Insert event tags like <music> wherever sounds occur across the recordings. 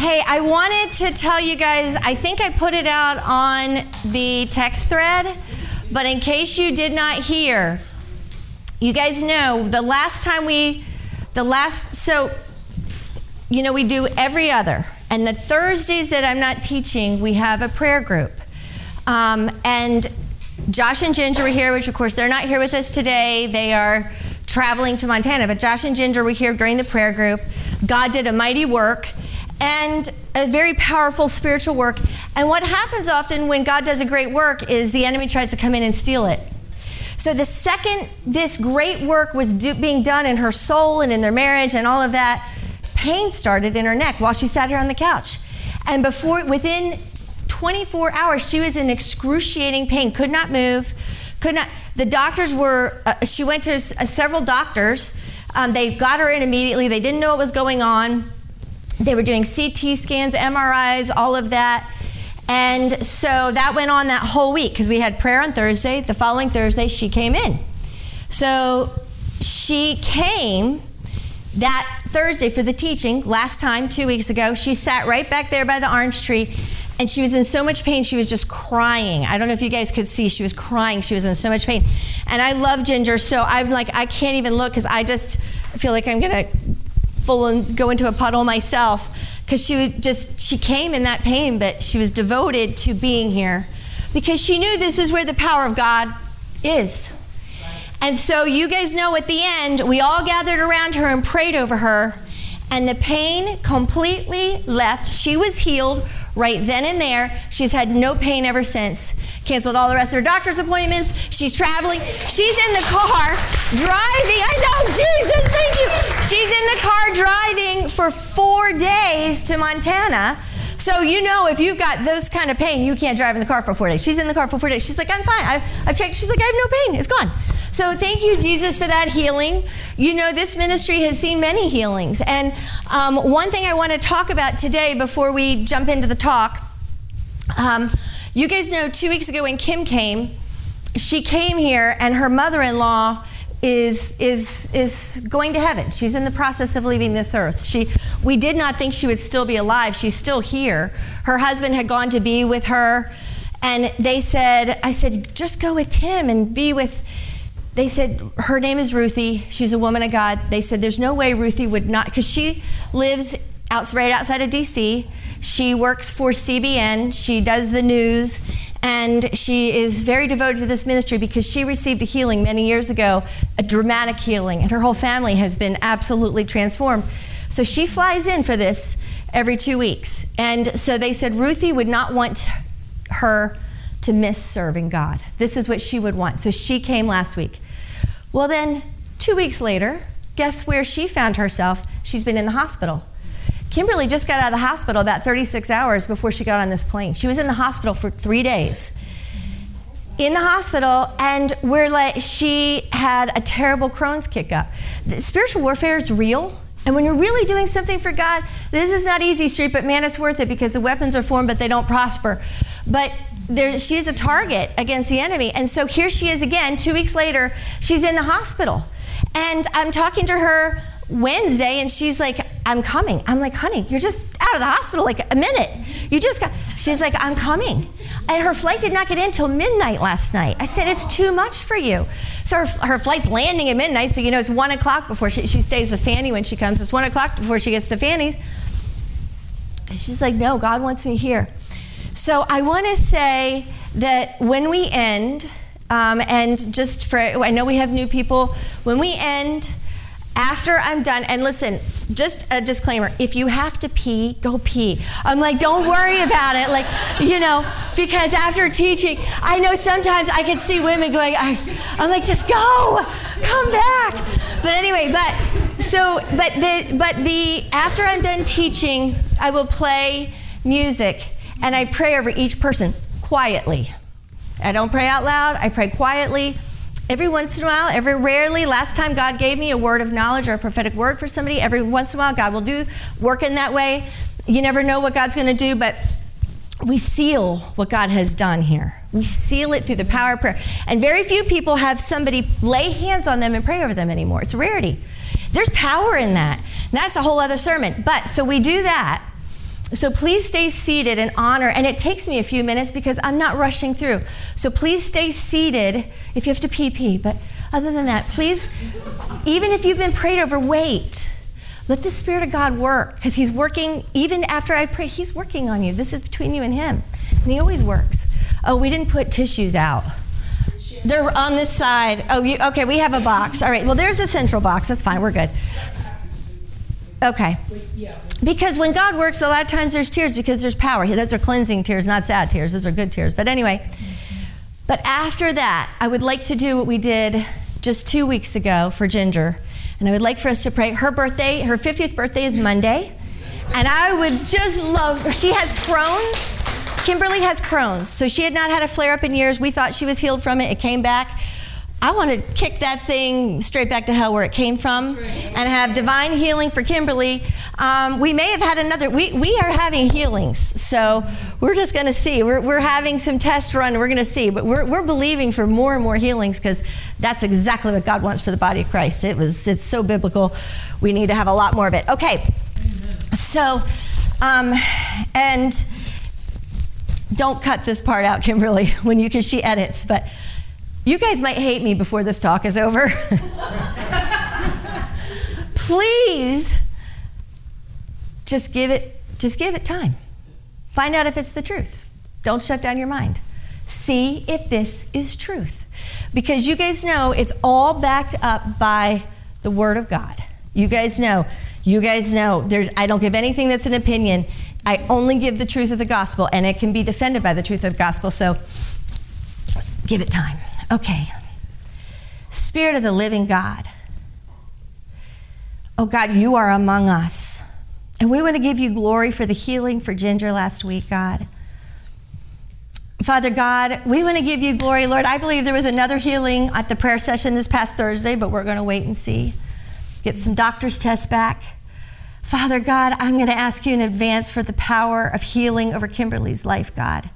Hey, I wanted to tell you guys, I think I put it out on the text thread, but in case you did not hear, you guys know the last time we, the last, so, you know, we do every other. And the Thursdays that I'm not teaching, we have a prayer group. Um, and Josh and Ginger were here, which of course they're not here with us today. They are traveling to Montana. But Josh and Ginger were here during the prayer group. God did a mighty work and a very powerful spiritual work. And what happens often when God does a great work is the enemy tries to come in and steal it. So the second this great work was do, being done in her soul and in their marriage and all of that, pain started in her neck while she sat here on the couch. And before, within 24 hours, she was in excruciating pain, could not move, could not. The doctors were, uh, she went to uh, several doctors. Um, they got her in immediately. They didn't know what was going on. They were doing CT scans, MRIs, all of that. And so that went on that whole week because we had prayer on Thursday. The following Thursday, she came in. So she came that Thursday for the teaching last time, two weeks ago. She sat right back there by the orange tree and she was in so much pain, she was just crying. I don't know if you guys could see, she was crying. She was in so much pain. And I love Ginger, so I'm like, I can't even look because I just feel like I'm to and go into a puddle myself because she was just she came in that pain but she was devoted to being here because she knew this is where the power of god is. And so you guys know at the end we all gathered around her and prayed over her and the pain completely left. She was healed right then and there. She's had no pain ever since. Canceled all the rest of her doctor's appointments. She's traveling. She's in the car driving. I know jesus thank you. She's in the car driving for four days to montana. So you know if you've got those kind of pain you can't drive in the car for four days. She's in the car for four days. She's like i'm fine. I've, I've checked. She's like i have no pain. It's gone so thank you, Jesus, for that healing. You know, this ministry has seen many healings. And um, one thing I want to talk about today before we jump into the talk um, you guys know two weeks ago when Kim came, she came here and her mother in law is is is going to heaven. She's in the process of leaving this earth. She we did not think she would still be alive. She's still here. Her husband had gone to be with her and they said I said just go with Tim and be with they said her name is Ruthie. She's a woman of God. They said there's no way Ruthie would not because she lives out right outside of DC. She works for CBN. She does the news and she is very devoted to this ministry because she received a healing many years ago, a dramatic healing, and her whole family has been absolutely transformed. So she flies in for this every two weeks. And so they said Ruthie would not want her to miss serving God. This is what she would want. So she came last week. Well, then, two weeks later, guess where she found herself? She's been in the hospital. Kimberly just got out of the hospital about 36 hours before she got on this plane. She was in the hospital for three days. In the hospital, and we're like, she had a terrible Crohn's kick up. Spiritual warfare is real. And when you're really doing something for God, this is not easy street, but man, it's worth it because the weapons are formed, but they don't prosper. But there, she's a target against the enemy. And so here she is again, two weeks later, she's in the hospital. And I'm talking to her Wednesday, and she's like, I'm coming. I'm like, honey, you're just out of the hospital like a minute. You just got, she's like, I'm coming. And her flight did not get in till midnight last night. I said, it's too much for you. So her, her flight's landing at midnight, so you know it's one o'clock before she, she stays with Fanny when she comes. It's one o'clock before she gets to Fanny's. And she's like, no, God wants me here. So I want to say that when we end, um, and just for, I know we have new people, when we end, after I'm done, and listen, just a disclaimer if you have to pee, go pee. I'm like, don't worry about it. Like, you know, because after teaching, I know sometimes I can see women going, I, I'm like, just go, come back. But anyway, but so, but the, but the, after I'm done teaching, I will play music and I pray over each person quietly. I don't pray out loud, I pray quietly every once in a while, every rarely, last time God gave me a word of knowledge or a prophetic word for somebody, every once in a while God will do work in that way. You never know what God's going to do, but we seal what God has done here. We seal it through the power of prayer. And very few people have somebody lay hands on them and pray over them anymore. It's a rarity. There's power in that. And that's a whole other sermon. But so we do that. So please stay seated in honor. And it takes me a few minutes because I'm not rushing through. So please stay seated if you have to pee pee. But other than that, please, even if you've been prayed over, wait. Let the Spirit of God work because He's working, even after I pray, He's working on you. This is between you and Him. And He always works. Oh, we didn't put tissues out. They're on this side. Oh, you, okay, we have a box. All right, well, there's a central box. That's fine. We're good. Okay. Because when God works, a lot of times there's tears because there's power. Those are cleansing tears, not sad tears. Those are good tears. But anyway, but after that, I would like to do what we did just two weeks ago for Ginger. And I would like for us to pray. Her birthday, her 50th birthday is Monday. And I would just love, she has Crohn's. Kimberly has Crohn's. So she had not had a flare up in years. We thought she was healed from it. It came back. I want to kick that thing straight back to hell where it came from and have divine healing for Kimberly. Um, we may have had another, we, we are having healings. So we're just going to see. We're, we're having some tests run. We're going to see. But we're, we're believing for more and more healings because that's exactly what God wants for the body of Christ. It was, it's so biblical. We need to have a lot more of it. Okay. So, um, and don't cut this part out, Kimberly, <laughs> when you, because she edits. But, you guys might hate me before this talk is over. Please just give it just give it time. Find out if it's the truth. Don't shut down your mind. See if this is truth. Because you guys know it's all backed up by the word of God. You guys know. You guys know there's I don't give anything that's an opinion. I only give the truth of the gospel and it can be defended by the truth of the gospel. So give it time. Okay. Spirit of the living God. Oh God, you are among us. And we want to give you glory for the healing for Ginger last week, God. Father God, we want to give you glory, Lord. I believe there was another healing at the prayer session this past Thursday, but we're going to wait and see. Get some doctor's tests back. Father God, I'm going to ask you in advance for the power of healing over Kimberly's life, God.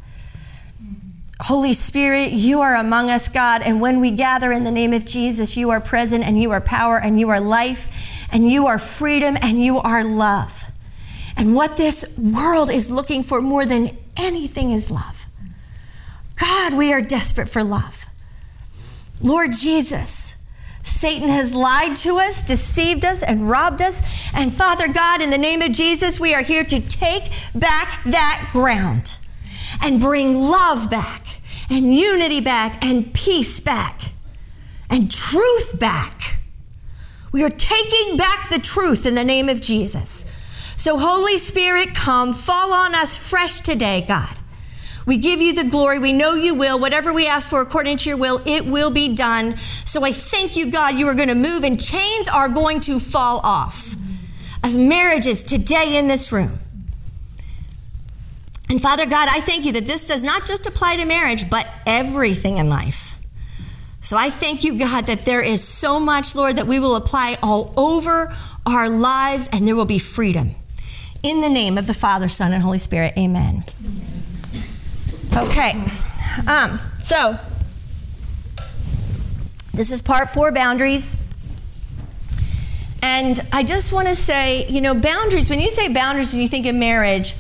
Holy Spirit, you are among us, God. And when we gather in the name of Jesus, you are present and you are power and you are life and you are freedom and you are love. And what this world is looking for more than anything is love. God, we are desperate for love. Lord Jesus, Satan has lied to us, deceived us, and robbed us. And Father God, in the name of Jesus, we are here to take back that ground and bring love back and unity back and peace back and truth back. We are taking back the truth in the name of Jesus. So, Holy Spirit, come, fall on us fresh today, God. We give you the glory. We know you will. Whatever we ask for according to your will, it will be done. So I thank you, God, you are going to move and chains are going to fall off of marriages today in this room. And Father God, I thank you that this does not just apply to marriage, but everything in life. So I thank you, God, that there is so much, Lord, that we will apply all over our lives and there will be freedom. In the name of the Father, Son, and Holy Spirit, amen. Okay. Um, so, this is part four boundaries. And I just want to say, you know, boundaries, when you say boundaries and you think of marriage,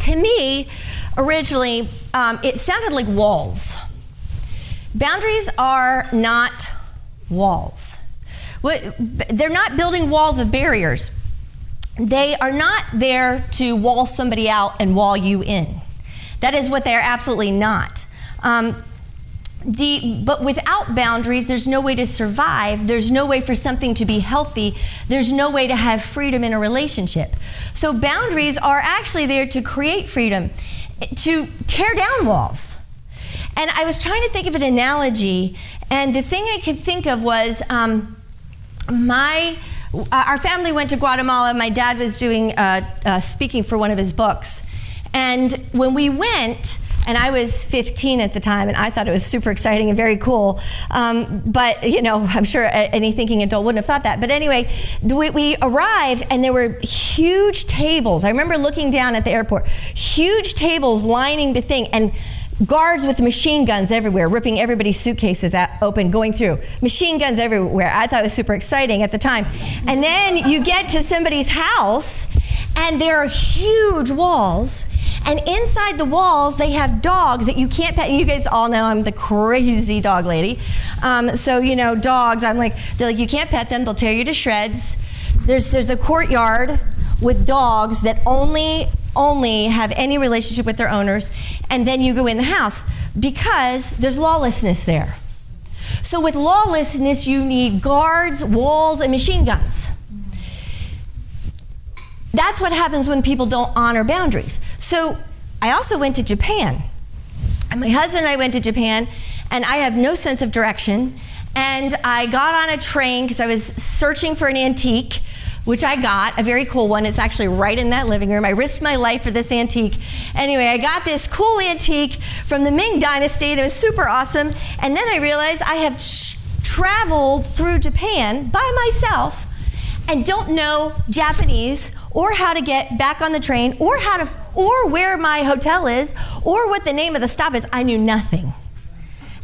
to me, originally, um, it sounded like walls. Boundaries are not walls. They're not building walls of barriers. They are not there to wall somebody out and wall you in. That is what they are absolutely not. Um, the, but without boundaries, there's no way to survive. There's no way for something to be healthy. There's no way to have freedom in a relationship. So, boundaries are actually there to create freedom, to tear down walls. And I was trying to think of an analogy, and the thing I could think of was um, my. Our family went to Guatemala. My dad was doing uh, uh, speaking for one of his books, and when we went, and I was 15 at the time, and I thought it was super exciting and very cool. Um, but you know, I'm sure any thinking adult wouldn't have thought that. But anyway, we, we arrived, and there were huge tables. I remember looking down at the airport, huge tables lining the thing, and guards with machine guns everywhere, ripping everybody's suitcases open, going through. Machine guns everywhere. I thought it was super exciting at the time. And then you get to somebody's house And there are huge walls. And inside the walls, they have dogs that you can't pet. You guys all know I'm the crazy dog lady. Um, so, you know, dogs, I'm like, they're like, you can't pet them, they'll tear you to shreds. There's, there's a courtyard with dogs that only only have any relationship with their owners, and then you go in the house because there's lawlessness there. So, with lawlessness, you need guards, walls, and machine guns. That's what happens when people don't honor boundaries. So, I also went to Japan. And my husband and I went to Japan, and I have no sense of direction. And I got on a train because I was searching for an antique which I got, a very cool one. It's actually right in that living room. I risked my life for this antique. Anyway, I got this cool antique from the Ming Dynasty, and it was super awesome. And then I realized I have sh- traveled through Japan by myself and don't know Japanese or how to get back on the train or how to or where my hotel is or what the name of the stop is. I knew nothing.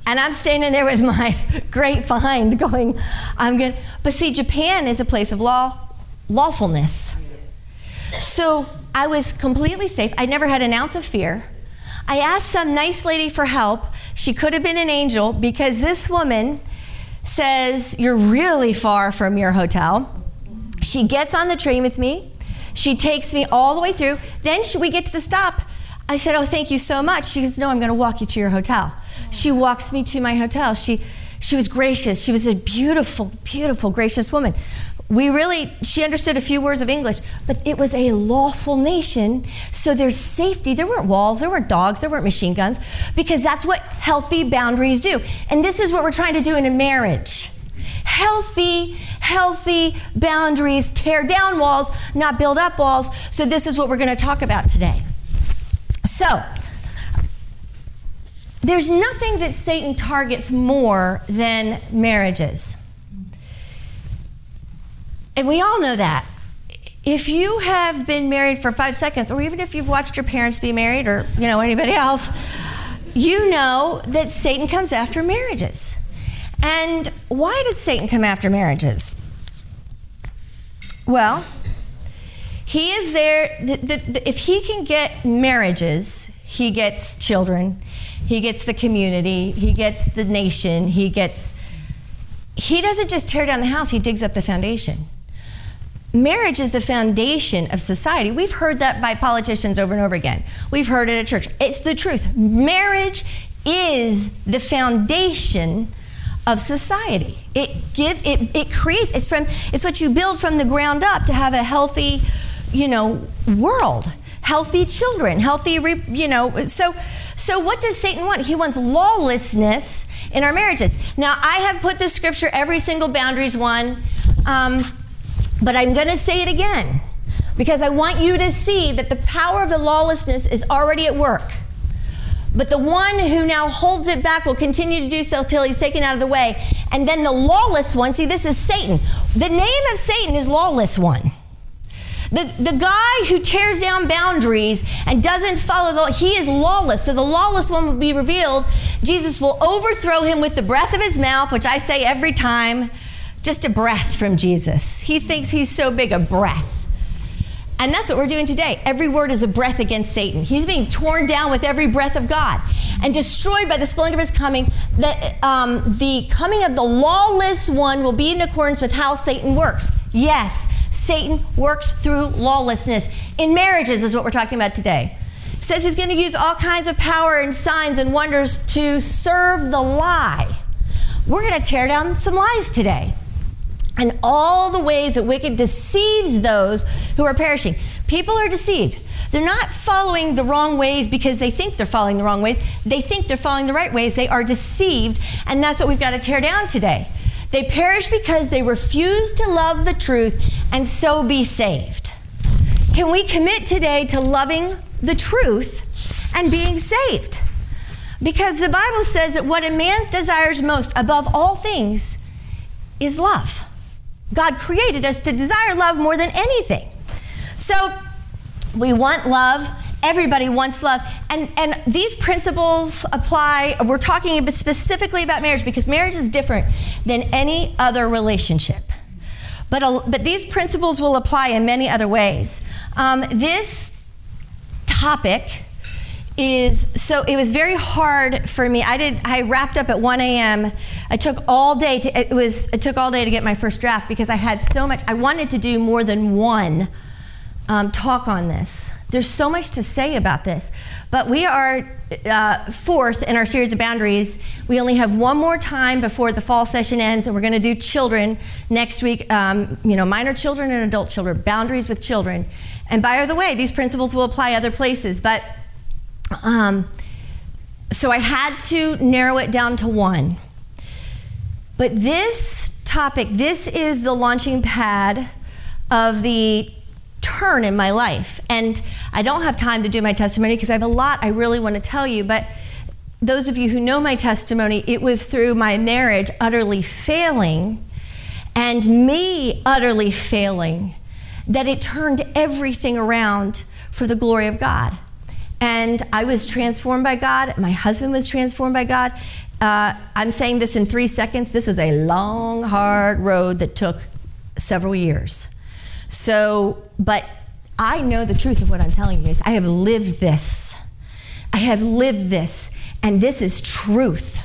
And I'm standing there with my <laughs> great find going, I'm good. But see, Japan is a place of law, lawfulness. So I was completely safe. I never had an ounce of fear. I asked some nice lady for help. She could have been an angel because this woman says, You're really far from your hotel. She gets on the train with me. She takes me all the way through. Then she, we get to the stop. I said, Oh, thank you so much. She goes, No, I'm going to walk you to your hotel. She walks me to my hotel. She, she was gracious. She was a beautiful, beautiful, gracious woman we really, she understood a few words of English, but it was a lawful nation. So there's safety. There weren't walls, there weren't dogs, there weren't machine guns, because that's what healthy boundaries do. And this is what we're trying to do in a marriage. Healthy, healthy boundaries tear down walls, not build up walls. So this is what we're going to talk about today. So, there's nothing that Satan targets more than marriages. And we all know that. If you have been married for five seconds, or even if you've watched your parents be married, or you know anybody else, you know that Satan comes after marriages. And why does Satan come after marriages? Well, he is there. The, the, the, if he can get marriages, he gets children, he gets the community, he gets the nation, he gets. He doesn't just tear down the house, he digs up the foundation marriage is the foundation of society. We've heard that by politicians over and over again. We've heard it at church. It's the truth. Marriage is the foundation of society. It gives it it creates it's from it's what you build from the ground up to have a healthy, you know, world, healthy children, healthy you know, so so what does Satan want? He wants lawlessness in our marriages. Now, I have put this scripture every single boundaries one um, but I'm going to say it again because I want you to see that the power of the lawlessness is already at work. But the one who now holds it back will continue to do so till he's taken out of the way. And then the lawless one, see, this is Satan. The name of Satan is lawless one. The, the guy who tears down boundaries and doesn't follow the law, he is lawless. So the lawless one will be revealed. Jesus will overthrow him with the breath of his mouth, which I say every time just a breath from Jesus. He thinks he's so big, a breath. And that's what we're doing today. Every word is a breath against Satan. He's being torn down with every breath of God and destroyed by the splendor of his coming. That um, the coming of the lawless one will be in accordance with how Satan works. Yes, Satan works through lawlessness. In marriages, is what we're talking about today. says he's going to use all kinds of power and signs and wonders to serve the lie. We're going to tear down some lies today and all the ways that wicked deceives those who are perishing. People are deceived. They're not following the wrong ways because they think they're following the wrong ways. They think they're following the right ways. They are deceived, and that's what we've got to tear down today. They perish because they refuse to love the truth and so be saved. Can we commit today to loving the truth and being saved? Because the Bible says that what a man desires most above all things is love. God created us to desire love more than anything. So we want love. Everybody wants love. And, and these principles apply, we're talking specifically about marriage because marriage is different than any other relationship. But, but these principles will apply in many other ways. Um, this topic is so it was very hard for me. I did I wrapped up at 1 a.m. I took all day to it was it took all day to get my first draft because I had so much I wanted to do more than one um, talk on this. There's so much to say about this. But we are uh, fourth in our series of boundaries. We only have one more time before the fall session ends, and we're going to do children next week. Um, you know, minor children and adult children, boundaries with children. And by the way, these principles will apply other places. But um, so I had to narrow it down to one. But this topic, this is the launching pad of the turn in my life. And I don't have time to do my testimony because I have a lot I really want to tell you. But those of you who know my testimony, it was through my marriage utterly failing and me utterly failing that it turned everything around for the glory of God. And I was transformed by God. My husband was transformed by God. Uh, I'm saying this in three seconds. This is a long, hard road that took several years. So, but I know the truth of what I'm telling you is I have lived this. I have lived this, and this is truth.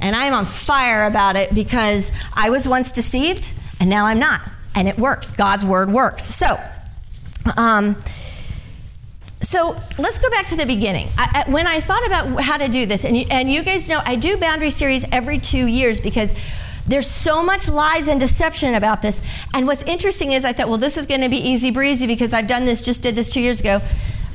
And I'm on fire about it because I was once deceived, and now I'm not. And it works. God's word works. So, um, so let's go back to the beginning. I, when I thought about how to do this, and you, and you guys know I do boundary series every two years because there's so much lies and deception about this. And what's interesting is I thought, well, this is going to be easy breezy because I've done this, just did this two years ago.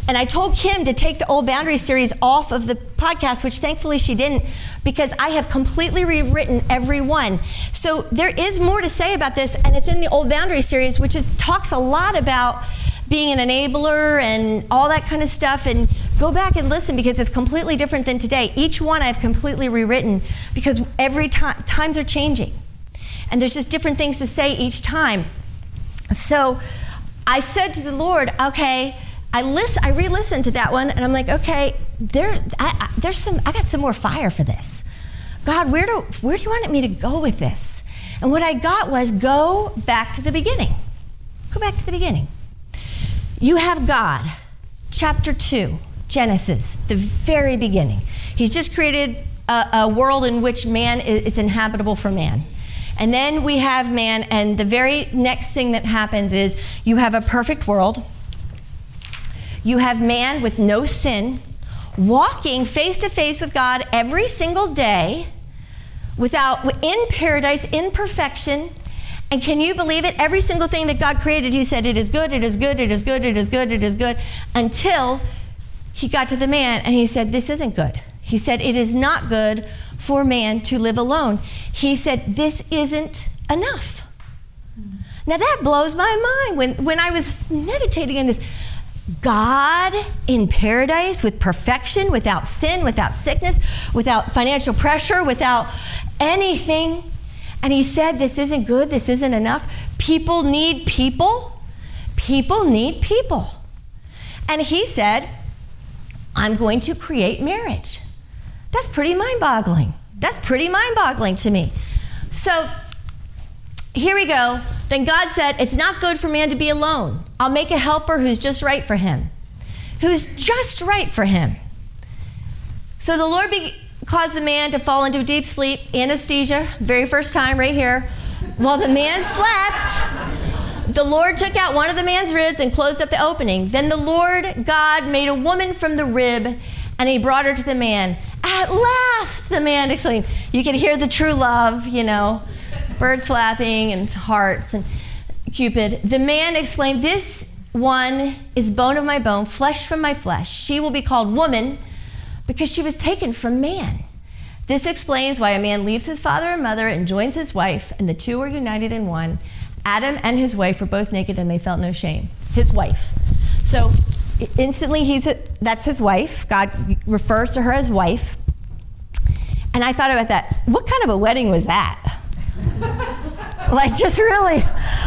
And I told Kim to take the old boundary series off of the podcast, which thankfully she didn't, because I have completely rewritten every one. So there is more to say about this, and it's in the old boundary series, which is, talks a lot about being an enabler and all that kind of stuff. And go back and listen because it's completely different than today. Each one I've completely rewritten because every time times are changing. And there's just different things to say each time. So I said to the Lord, okay, I listen, I re-listened to that one, and I'm like, okay, there, I, I, there's some, I got some more fire for this. God, where do, where do you want me to go with this? And what I got was go back to the beginning. Go back to the beginning. You have God, chapter 2, Genesis, the very beginning. He's just created a, a world in which man is it's inhabitable for man. And then we have man, and the very next thing that happens is you have a perfect world. You have man with no sin, walking face to face with God every single day, without in paradise, in perfection, and can you believe it? Every single thing that God created, He said, It is good, it is good, it is good, it is good, it is good, until He got to the man and He said, This isn't good. He said, It is not good for man to live alone. He said, This isn't enough. Now that blows my mind when, when I was meditating on this. God in paradise with perfection, without sin, without sickness, without financial pressure, without anything and he said, This isn't good, this isn't enough. People need people. People need people. And he said, I'm going to create marriage. That's pretty mind boggling. That's pretty mind boggling to me. So here we go. Then God said, It's not good for man to be alone. I'll make a helper who's just right for him. Who's just right for him. So the Lord be- caused the man to fall into a deep sleep, anesthesia, very first time right here. While the man slept, the Lord took out one of the man's ribs and closed up the opening. Then the Lord God made a woman from the rib and he brought her to the man. At last, the man exclaimed. You can hear the true love, you know, birds flapping and hearts and Cupid. The man exclaimed, This one is bone of my bone, flesh from my flesh. She will be called woman because she was taken from man. This explains why a man leaves his father and mother and joins his wife, and the two are united in one. Adam and his wife were both naked and they felt no shame. His wife. So instantly, he's a, that's his wife. God refers to her as wife. And I thought about that. What kind of a wedding was that? <laughs> like, just really,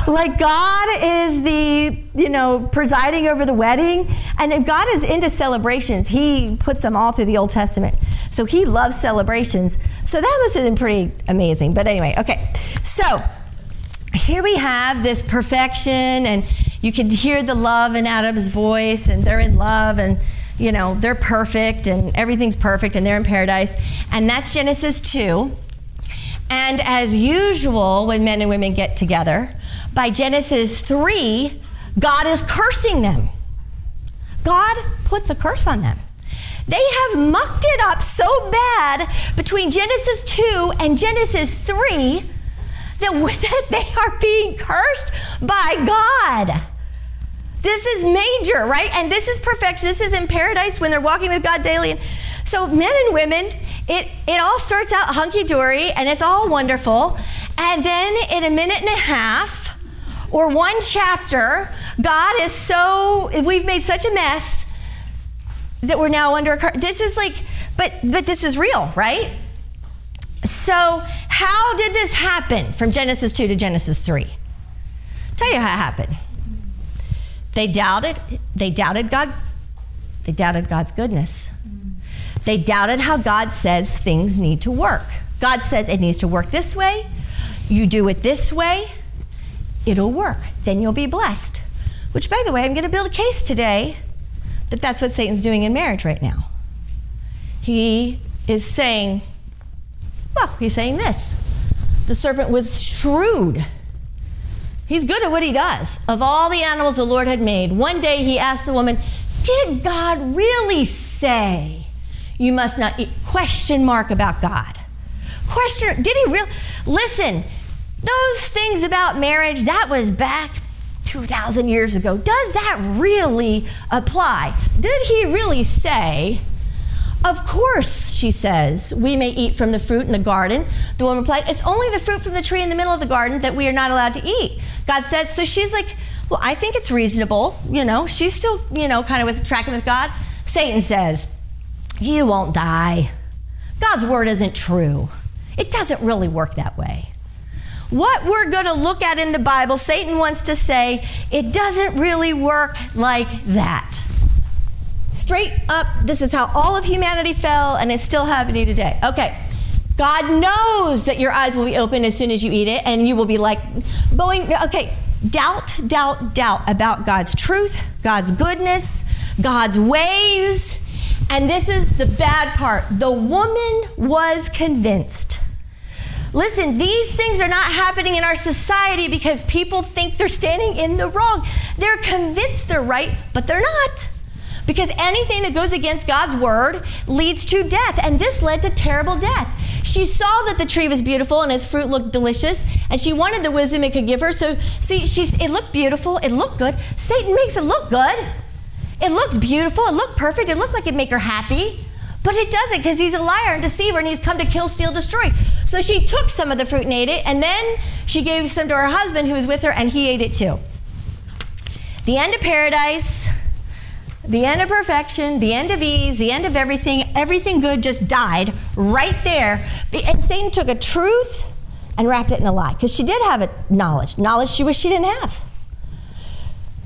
like God is the, you know, presiding over the wedding. And if God is into celebrations, He puts them all through the Old Testament. So He loves celebrations. So that must have been pretty amazing. But anyway, okay. So here we have this perfection, and you can hear the love in Adam's voice, and they're in love, and you know, they're perfect, and everything's perfect, and they're in paradise. And that's Genesis 2. And as usual, when men and women get together, by Genesis 3, God is cursing them. God puts a curse on them. They have mucked it up so bad between Genesis 2 and Genesis 3 that <laughs> they are being cursed by God. This is major, right? And this is perfection. This is in paradise when they're walking with God daily. So, men and women, it, it all starts out hunky dory and it's all wonderful. And then, in a minute and a half or one chapter, God is so, we've made such a mess that we're now under a curse. This is like, but but this is real, right? So how did this happen from Genesis 2 to Genesis 3? I'll tell you how it happened. They doubted, they doubted God, they doubted God's goodness. They doubted how God says things need to work. God says it needs to work this way. You do it this way, it'll work. Then you'll be blessed. Which, by the way, I'm going to build a case today that that's what Satan's doing in marriage right now. He is saying, well, he's saying this. The serpent was shrewd. He's good at what he does. Of all the animals the Lord had made, one day he asked the woman, Did God really say you must not eat? Question mark about God. Question, did he really? Listen, those things about marriage, that was back 2,000 years ago. Does that really apply? Did he really say, Of course, she says, we may eat from the fruit in the garden? The woman replied, It's only the fruit from the tree in the middle of the garden that we are not allowed to eat. God said, So she's like, Well, I think it's reasonable. You know, she's still, you know, kind of with tracking with God. Satan says, You won't die. God's word isn't true. It doesn't really work that way what we're going to look at in the Bible, Satan wants to say it doesn't really work like that. Straight up, this is how all of humanity fell, and it's still happening today. Okay. God knows that your eyes will be open as soon as you eat it, and you will be like, going, okay, doubt, doubt, doubt about God's truth, God's goodness, God's ways. And this is the bad part. The woman was convinced Listen, these things are not happening in our society because people think they're standing in the wrong. They're convinced they're right, but they're not. Because anything that goes against God's word leads to death, and this led to terrible death. She saw that the tree was beautiful and its fruit looked delicious, and she wanted the wisdom it could give her. So, see, she's, it looked beautiful, it looked good. Satan makes it look good. It looked beautiful, it looked perfect, it looked like it'd make her happy. But it doesn't because he's a liar and deceiver and he's come to kill, steal, destroy. So she took some of the fruit and ate it, and then she gave some to her husband who was with her, and he ate it too. The end of paradise, the end of perfection, the end of ease, the end of everything, everything good just died right there. And Satan took a truth and wrapped it in a lie because she did have a knowledge, knowledge she wished she didn't have.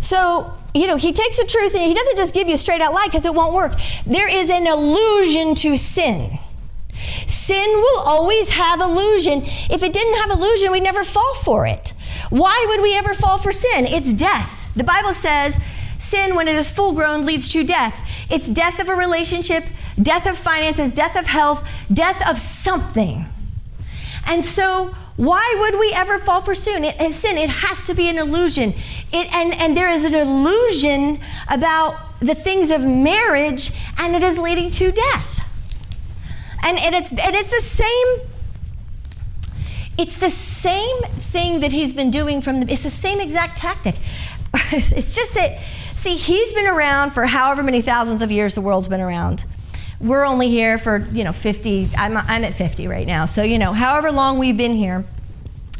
So you know, he takes the truth and he doesn't just give you a straight out lie because it won't work. There is an illusion to sin. Sin will always have illusion. If it didn't have illusion, we'd never fall for it. Why would we ever fall for sin? It's death. The Bible says sin, when it is full grown, leads to death. It's death of a relationship, death of finances, death of health, death of something. And so, why would we ever fall for sin? It, sin, it has to be an illusion. It, and, and there is an illusion about the things of marriage, and it is leading to death. And, and, it's, and it's the same. It's the same thing that he's been doing from the, it's the same exact tactic. <laughs> it's just that, see, he's been around for however many thousands of years the world's been around we're only here for, you know, 50, I'm, I'm at 50 right now. So, you know, however long we've been here,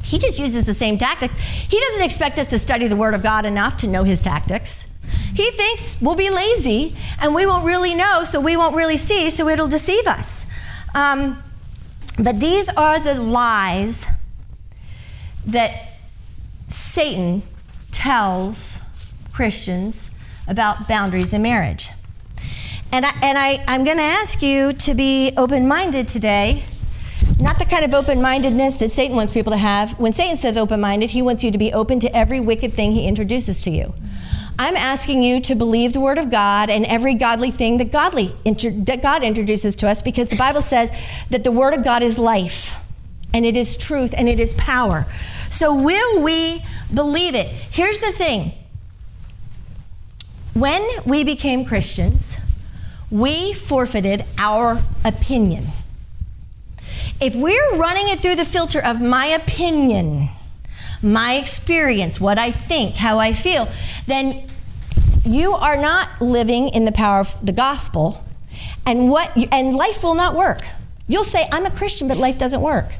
he just uses the same tactics. He doesn't expect us to study the Word of God enough to know his tactics. He thinks we'll be lazy and we won't really know, so we won't really see, so it'll deceive us. Um, but these are the lies that Satan tells Christians about boundaries in marriage. And, I, and I, I'm going to ask you to be open minded today. Not the kind of open mindedness that Satan wants people to have. When Satan says open minded, he wants you to be open to every wicked thing he introduces to you. I'm asking you to believe the Word of God and every godly thing that, godly, that God introduces to us because the Bible says that the Word of God is life and it is truth and it is power. So, will we believe it? Here's the thing when we became Christians, we forfeited our opinion. If we're running it through the filter of my opinion, my experience, what I think, how I feel, then you are not living in the power of the gospel and what and life will not work. You'll say I'm a Christian but life doesn't work.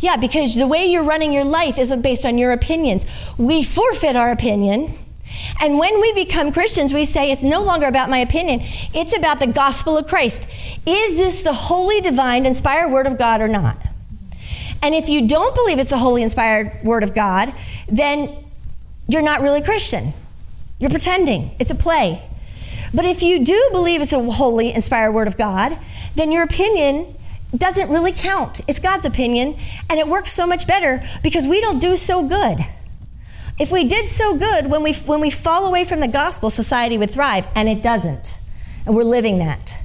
Yeah, because the way you're running your life isn't based on your opinions. We forfeit our opinion. And when we become Christians, we say it's no longer about my opinion, it's about the gospel of Christ. Is this the holy, divine, inspired word of God or not? And if you don't believe it's the holy, inspired word of God, then you're not really Christian. You're pretending, it's a play. But if you do believe it's a holy, inspired word of God, then your opinion doesn't really count. It's God's opinion, and it works so much better because we don't do so good. If we did so good, when we, when we fall away from the gospel, society would thrive, and it doesn't. And we're living that.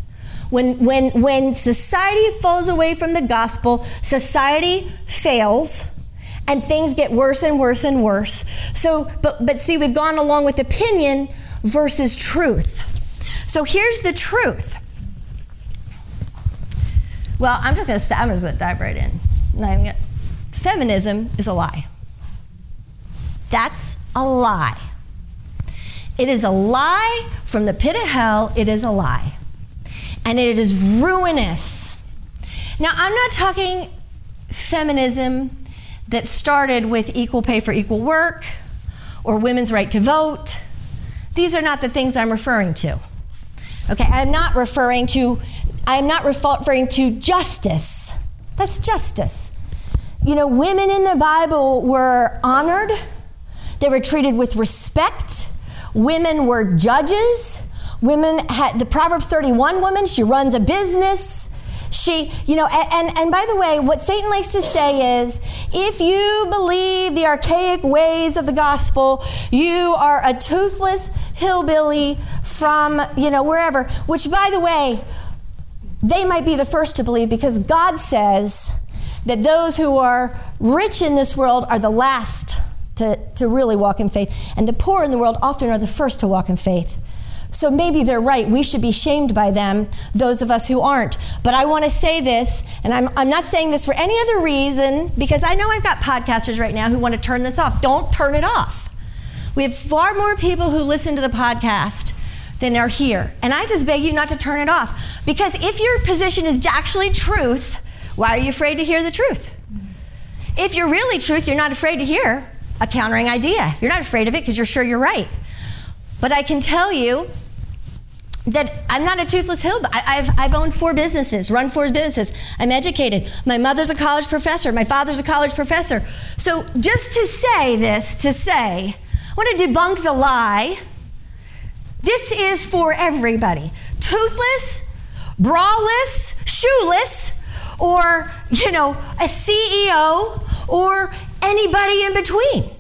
When, when, when society falls away from the gospel, society fails and things get worse and worse and worse. So, but, but see, we've gone along with opinion versus truth. So here's the truth well, I'm just going to I'm just going to dive right in. Not even gonna, feminism is a lie. That's a lie. It is a lie from the pit of hell. It is a lie. And it is ruinous. Now, I'm not talking feminism that started with equal pay for equal work or women's right to vote. These are not the things I'm referring to. Okay, I'm not referring to I am not referring to justice. That's justice. You know, women in the Bible were honored, they were treated with respect. Women were judges. Women had the Proverbs 31 woman, she runs a business. She, you know, and, and by the way, what Satan likes to say is if you believe the archaic ways of the gospel, you are a toothless hillbilly from, you know, wherever, which by the way, they might be the first to believe because God says that those who are rich in this world are the last to, to really walk in faith, and the poor in the world often are the first to walk in faith. So maybe they're right. We should be shamed by them, those of us who aren't. But I want to say this, and I'm, I'm not saying this for any other reason, because I know I've got podcasters right now who want to turn this off. Don't turn it off. We have far more people who listen to the podcast than are here. And I just beg you not to turn it off. Because if your position is actually truth, why are you afraid to hear the truth? If you're really truth, you're not afraid to hear a countering idea. You're not afraid of it because you're sure you're right. But I can tell you that I'm not a toothless hill. I've, I've owned four businesses, run four businesses. I'm educated. My mother's a college professor. My father's a college professor. So just to say this, to say, I want to debunk the lie this is for everybody. Toothless, braless, shoeless, or, you know, a CEO, or anybody in between.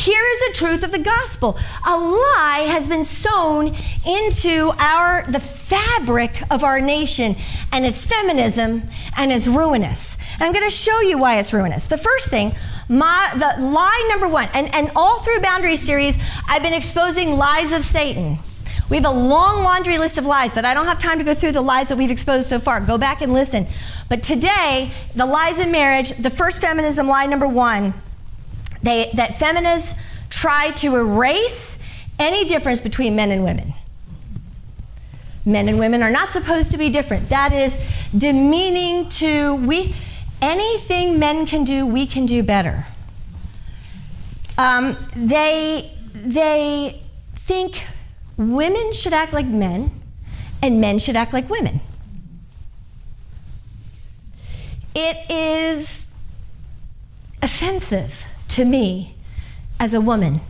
Here is the truth of the gospel. A lie has been sown into our the fabric of our nation, and it's feminism, and it's ruinous. And I'm going to show you why it's ruinous. The first thing, my, the lie number one, and, and all through Boundary Series, I've been exposing lies of Satan. We have a long laundry list of lies, but I don't have time to go through the lies that we've exposed so far. Go back and listen. But today, the lies in marriage, the first feminism lie number one, they, that feminists try to erase any difference between men and women. Men and women are not supposed to be different. That is demeaning to we anything men can do, we can do better. Um, they they think women should act like men and men should act like women. It is offensive to me as a woman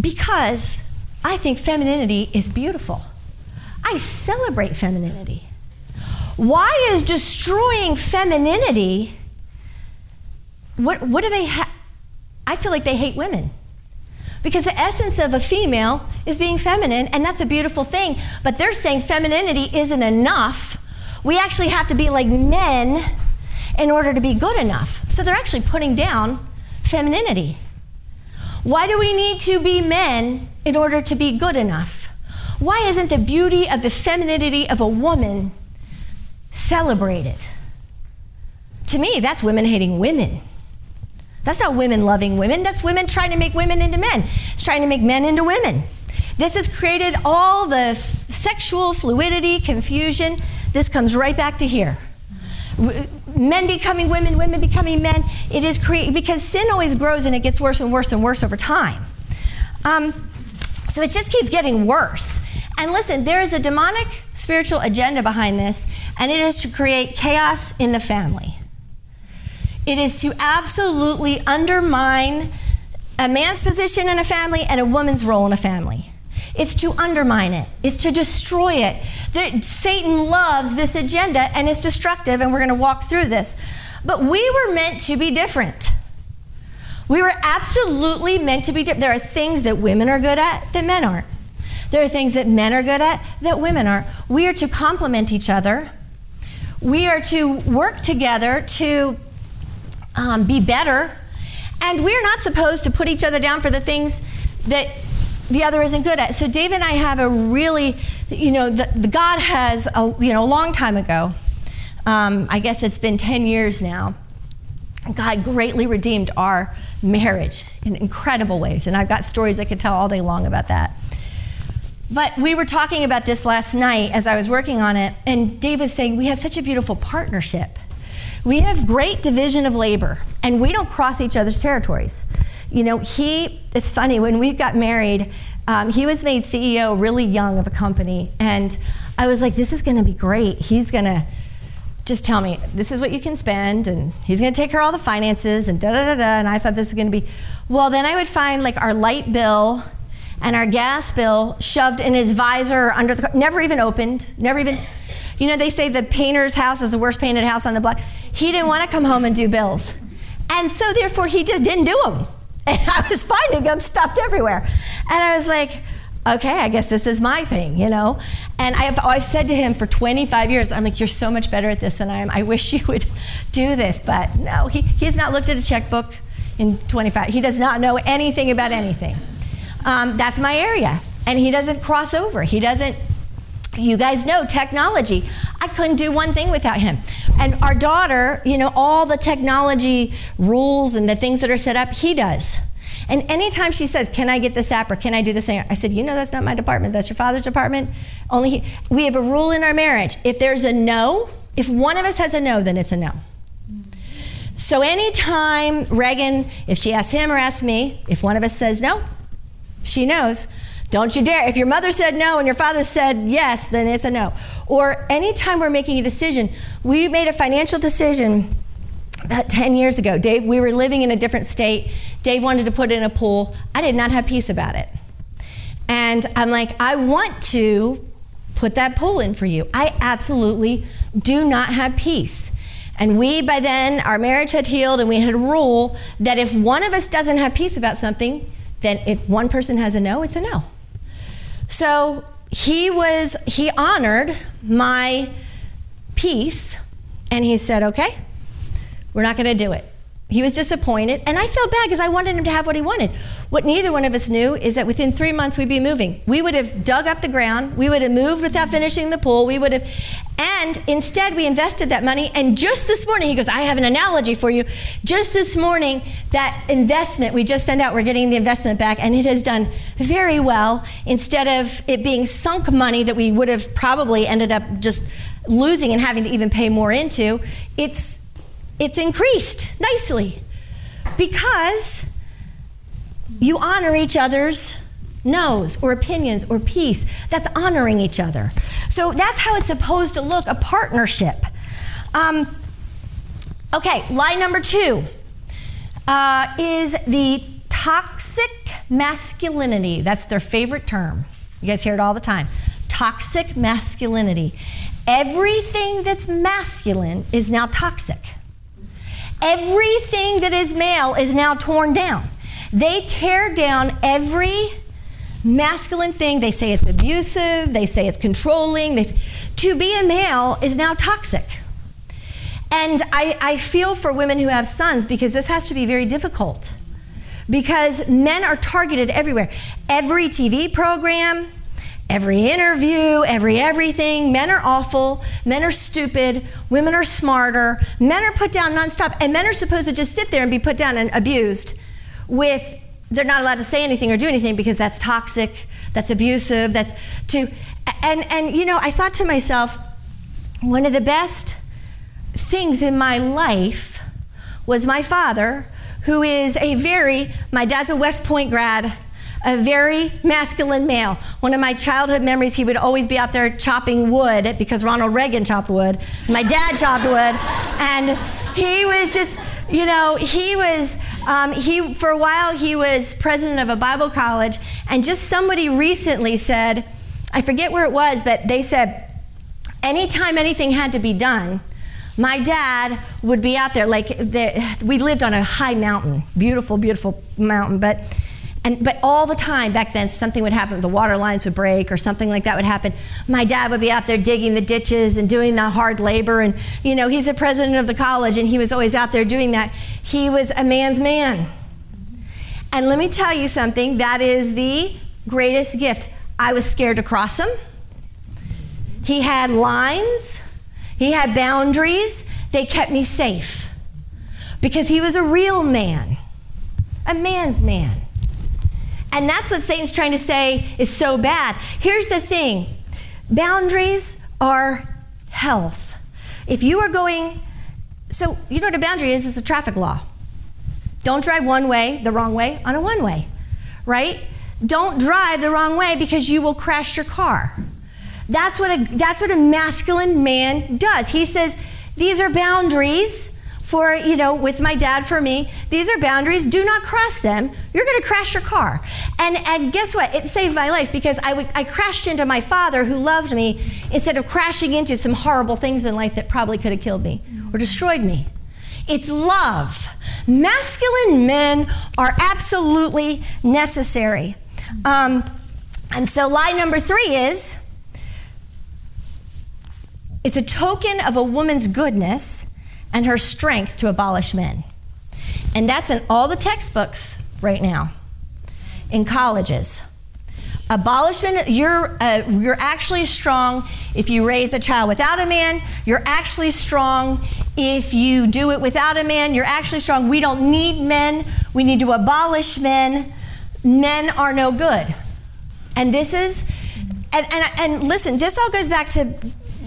because I think femininity is beautiful. I celebrate femininity. Why is destroying femininity? What, what do they have? I feel like they hate women Because the essence of a female is being feminine, and that's a beautiful thing. But they're saying femininity isn't enough. We actually have to be like men in order to be good enough. So they're actually putting down femininity. Why do we need to be men in order to be good enough? Why isn't the beauty of the femininity of a woman celebrated? To me, that's women hating women. That's not women loving women. That's women trying to make women into men. It's trying to make men into women. This has created all the sexual fluidity, confusion. This comes right back to here. Men becoming women, women becoming men. It is created because sin always grows and it gets worse and worse and worse over time. Um, so it just keeps getting worse. And listen, there is a demonic spiritual agenda behind this, and it is to create chaos in the family. It is to absolutely undermine a man's position in a family and a woman's role in a family. It's to undermine it. It's to destroy it. The, Satan loves this agenda and it's destructive, and we're going to walk through this. But we were meant to be different. We were absolutely meant to be different. There are things that women are good at that men aren't. There are things that men are good at that women aren't. We are to complement each other. We are to work together to um, be better. And we're not supposed to put each other down for the things that the other isn't good at. So Dave and I have a really, you know, the, the God has, a, you know, a long time ago. Um, I guess it's been 10 years now. God greatly redeemed our marriage in incredible ways. And I've got stories I could tell all day long about that. But we were talking about this last night as I was working on it, and Dave was saying we have such a beautiful partnership. We have great division of labor, and we don't cross each other's territories. You know, he, it's funny, when we got married, um, he was made CEO really young of a company, and I was like, this is gonna be great. He's gonna just tell me, this is what you can spend, and he's gonna take care of all the finances, and da da da da. And I thought this is gonna be, well, then I would find like our light bill and our gas bill shoved in his visor under the never even opened, never even. You know, they say the painter's house is the worst painted house on the block. He didn't want to come home and do bills. And so, therefore, he just didn't do them. And I was finding them stuffed everywhere. And I was like, okay, I guess this is my thing, you know? And I've always said to him for 25 years, I'm like, you're so much better at this than I am. I wish you would do this. But no, he, he has not looked at a checkbook in 25. He does not know anything about anything um, that's my area. And he doesn't cross over. He doesn't, you guys know technology. I couldn't do one thing without him. And our daughter, you know, all the technology rules and the things that are set up, he does. And anytime she says, Can I get this app or can I do this thing? I said, You know, that's not my department. That's your father's department. Only he, we have a rule in our marriage. If there's a no, if one of us has a no, then it's a no. So anytime Reagan, if she asks him or asks me, if one of us says no, she knows. Don't you dare. If your mother said no and your father said yes, then it's a no. Or anytime we're making a decision, we made a financial decision about 10 years ago. Dave, we were living in a different state. Dave wanted to put in a pool. I did not have peace about it. And I'm like, I want to put that pool in for you. I absolutely do not have peace. And we, by then, our marriage had healed, and we had a rule that if one of us doesn't have peace about something, then if one person has a no, it's a no. So he was, he honored my peace and he said, okay, we're not going to do it. He was disappointed, and I felt bad because I wanted him to have what he wanted. What neither one of us knew is that within three months we'd be moving. We would have dug up the ground, we would have moved without finishing the pool, we would have, and instead we invested that money. And just this morning, he goes, I have an analogy for you. Just this morning, that investment, we just found out we're getting the investment back, and it has done very well. Instead of it being sunk money that we would have probably ended up just losing and having to even pay more into, it's it's increased nicely because you honor each other's no's or opinions or peace. That's honoring each other. So that's how it's supposed to look a partnership. Um, okay, lie number two uh, is the toxic masculinity. That's their favorite term. You guys hear it all the time. Toxic masculinity. Everything that's masculine is now toxic. Everything that is male is now torn down. They tear down every masculine thing. They say it's abusive, they say it's controlling. They, to be a male is now toxic. And I, I feel for women who have sons because this has to be very difficult. Because men are targeted everywhere. Every TV program, every interview, every everything. Men are awful. Men are stupid. Women are smarter. Men are put down nonstop. And men are supposed to just sit there and be put down and abused with, they're not allowed to say anything or do anything because that's toxic, that's abusive, that's to, and, and you know, I thought to myself, one of the best things in my life was my father, who is a very, my dad's a West Point grad a very masculine male. One of my childhood memories, he would always be out there chopping wood because Ronald Reagan chopped wood. My dad chopped wood. And he was just, you know, he was, um, he, for a while, he was president of a Bible college. And just somebody recently said, I forget where it was, but they said, anytime anything had to be done, my dad would be out there like we lived on a high mountain beautiful beautiful mountain but and, but all the time back then, something would happen. The water lines would break or something like that would happen. My dad would be out there digging the ditches and doing the hard labor. And, you know, he's the president of the college and he was always out there doing that. He was a man's man. And let me tell you something that is the greatest gift. I was scared to cross him. He had lines, he had boundaries. They kept me safe because he was a real man, a man's man. And that's what Satan's trying to say is so bad. Here's the thing boundaries are health. If you are going, so you know what a boundary is? It's a traffic law. Don't drive one way, the wrong way, on a one way, right? Don't drive the wrong way because you will crash your car. That's what a, that's what a masculine man does. He says, These are boundaries for, you know, with my dad for me. These are boundaries. Do not cross them. You're going to crash your car. And, and guess what? It saved my life because I, would, I crashed into my father who loved me instead of crashing into some horrible things in life that probably could have killed me or destroyed me. It's love. Masculine men are absolutely necessary. Um, and so, lie number three is it's a token of a woman's goodness and her strength to abolish men. And that's in all the textbooks right now in colleges. Abolishment, you're, uh, you're actually strong if you raise a child without a man. You're actually strong if you do it without a man. You're actually strong. We don't need men. We need to abolish men. Men are no good. And this is, and, and, and listen, this all goes back to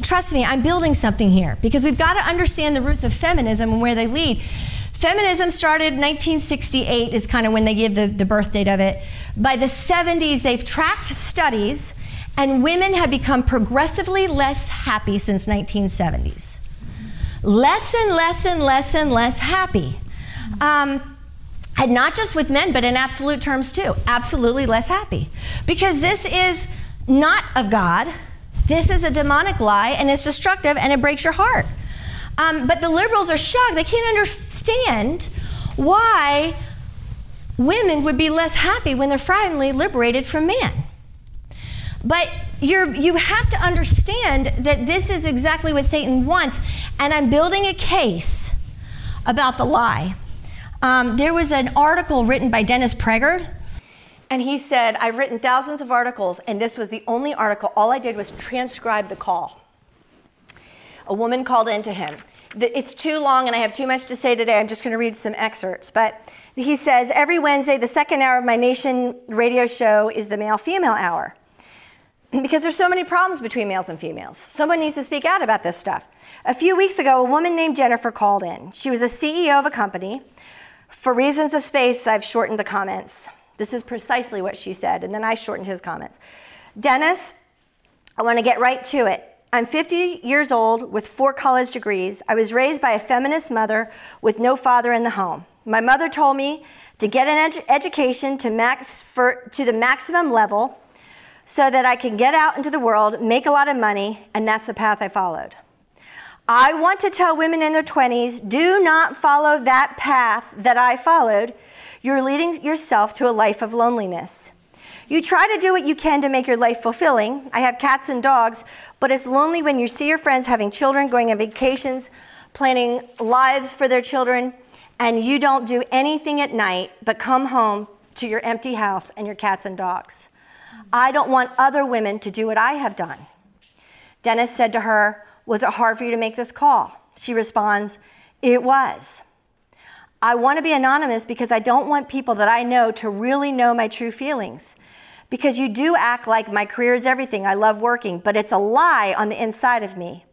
trust me, I'm building something here because we've got to understand the roots of feminism and where they lead. Feminism started 1968 is kind of when they give the, the birth date of it. By the 70s, they've tracked studies, and women have become progressively less happy since 1970s. Less and less and less and less happy. Um, and not just with men, but in absolute terms too. Absolutely less happy. Because this is not of God. This is a demonic lie and it's destructive and it breaks your heart. Um, but the liberals are shocked. They can't understand why women would be less happy when they're finally liberated from man. But you have to understand that this is exactly what Satan wants. And I'm building a case about the lie. Um, there was an article written by Dennis Prager and he said, I've written thousands of articles, and this was the only article. All I did was transcribe the call. A woman called in to him. It's too long, and I have too much to say today. I'm just going to read some excerpts. But he says, Every Wednesday, the second hour of my Nation radio show is the male female hour. Because there's so many problems between males and females. Someone needs to speak out about this stuff. A few weeks ago, a woman named Jennifer called in. She was a CEO of a company. For reasons of space, I've shortened the comments. This is precisely what she said. And then I shortened his comments. Dennis, I want to get right to it. I'm 50 years old with four college degrees. I was raised by a feminist mother with no father in the home. My mother told me to get an ed- education to, max for, to the maximum level so that I can get out into the world, make a lot of money, and that's the path I followed. I want to tell women in their 20s do not follow that path that I followed you're leading yourself to a life of loneliness. You try to do what you can to make your life fulfilling. I have cats and dogs, but it's lonely when you see your friends having children, going on vacations, planning lives for their children, and you don't do anything at night but come home to your empty house and your cats and dogs. I don't want other women to do what I have done. Dennis said to her, Was it hard for you to make this call? She responds, It was. I want to be anonymous because I don't want people that I know to really know my true feelings because you do act like my career is everything. I love working, but it's a lie on the inside of me.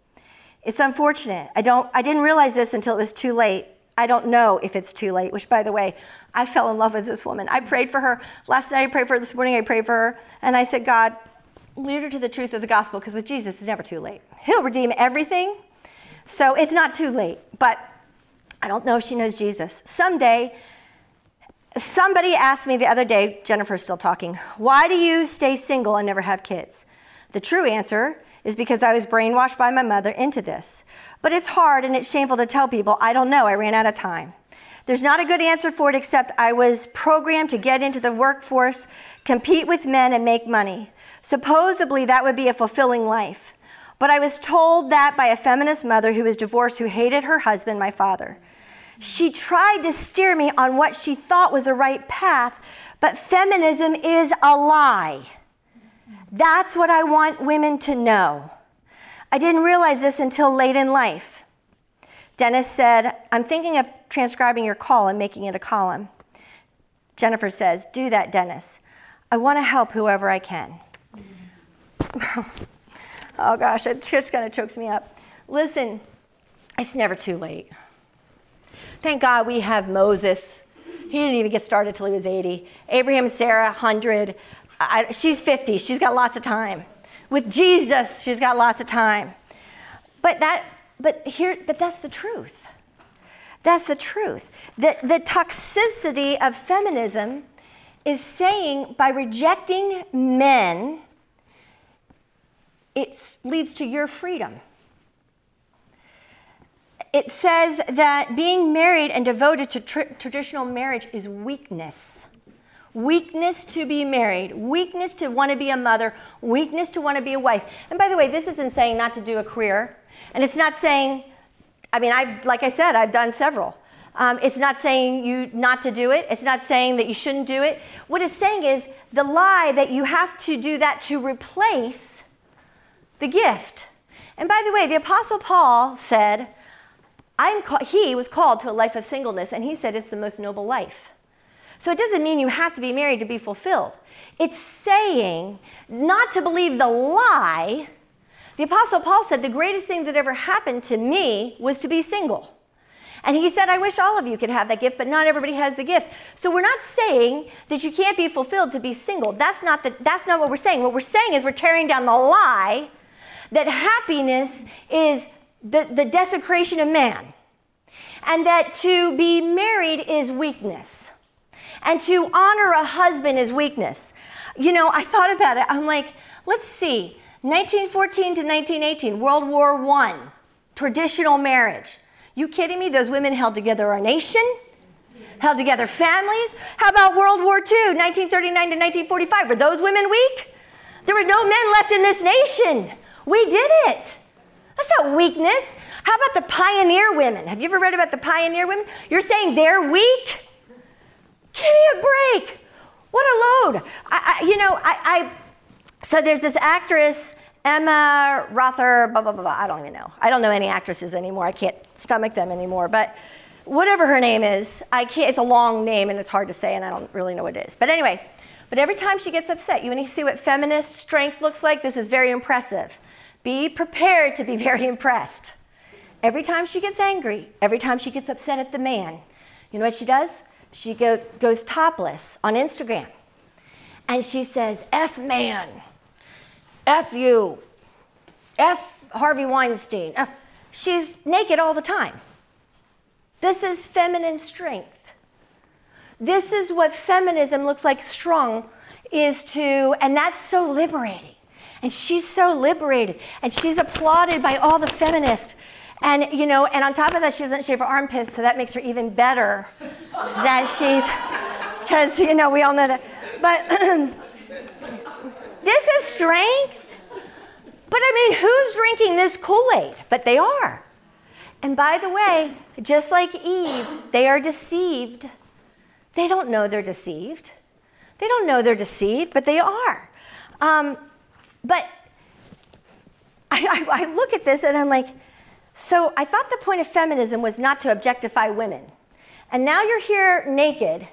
It's unfortunate. I don't I didn't realize this until it was too late. I don't know if it's too late, which by the way, I fell in love with this woman. I prayed for her. Last night I prayed for her, this morning I prayed for her, and I said, God, lead her to the truth of the gospel because with Jesus it's never too late. He'll redeem everything. So it's not too late. But I don't know if she knows Jesus. Someday Somebody asked me the other day, Jennifer's still talking, why do you stay single and never have kids? The true answer is because I was brainwashed by my mother into this. But it's hard and it's shameful to tell people, I don't know, I ran out of time. There's not a good answer for it except I was programmed to get into the workforce, compete with men, and make money. Supposedly, that would be a fulfilling life. But I was told that by a feminist mother who was divorced, who hated her husband, my father. She tried to steer me on what she thought was the right path, but feminism is a lie. That's what I want women to know. I didn't realize this until late in life. Dennis said, I'm thinking of transcribing your call and making it a column. Jennifer says, Do that, Dennis. I want to help whoever I can. <laughs> oh gosh, it just kind of chokes me up. Listen, it's never too late. Thank God we have Moses. He didn't even get started till he was 80. Abraham and Sarah, 100. I, she's 50. She's got lots of time. With Jesus, she's got lots of time. But that, but here, but that's the truth. That's the truth. The, the toxicity of feminism is saying by rejecting men, it leads to your freedom it says that being married and devoted to tr- traditional marriage is weakness. Weakness to be married, weakness to want to be a mother, weakness to want to be a wife. And by the way, this isn't saying not to do a career. And it's not saying, I mean, I've, like I said, I've done several. Um, it's not saying you not to do it. It's not saying that you shouldn't do it. What it's saying is the lie that you have to do that to replace the gift. And by the way, the Apostle Paul said, I'm he was called to a life of singleness, and he said it's the most noble life. So it doesn't mean you have to be married to be fulfilled. It's saying not to believe the lie. The Apostle Paul said, The greatest thing that ever happened to me was to be single. And he said, I wish all of you could have that gift, but not everybody has the gift. So we're not saying that you can't be fulfilled to be single. That's not, the, that's not what we're saying. What we're saying is we're tearing down the lie that happiness is the, the desecration of man, and that to be married is weakness, and to honor a husband is weakness. You know, I thought about it. I'm like, let's see, 1914 to 1918, World War I, traditional marriage. You kidding me? Those women held together our nation, held together families. How about World War II, 1939 to 1945? Were those women weak? There were no men left in this nation. We did it. That's not weakness. How about the pioneer women? Have you ever read about the pioneer women? You're saying they're weak? Give me a break. What a load. I, I, you know, I, I, so there's this actress, Emma Rother, blah, blah, blah, blah. I don't even know. I don't know any actresses anymore. I can't stomach them anymore. But whatever her name is, I can't, it's a long name and it's hard to say and I don't really know what it is. But anyway, but every time she gets upset, you want to see what feminist strength looks like? This is very impressive. Be prepared to be very impressed. Every time she gets angry, every time she gets upset at the man, you know what she does? She goes, goes topless on Instagram. And she says, F man, F you, F Harvey Weinstein. F. She's naked all the time. This is feminine strength. This is what feminism looks like strong is to, and that's so liberating. And she's so liberated. And she's applauded by all the feminists. And, you know, and on top of that, she doesn't shave her armpits, so that makes her even better that she's because, you know, we all know that. But <clears throat> this is strength. But I mean, who's drinking this Kool Aid? But they are. And by the way, just like Eve, they are deceived. They don't know they're deceived. They don't know they're deceived, but they are. Um, but I, I, I look at this and I'm like, so I thought the point of feminism was not to objectify women. And now you're here naked.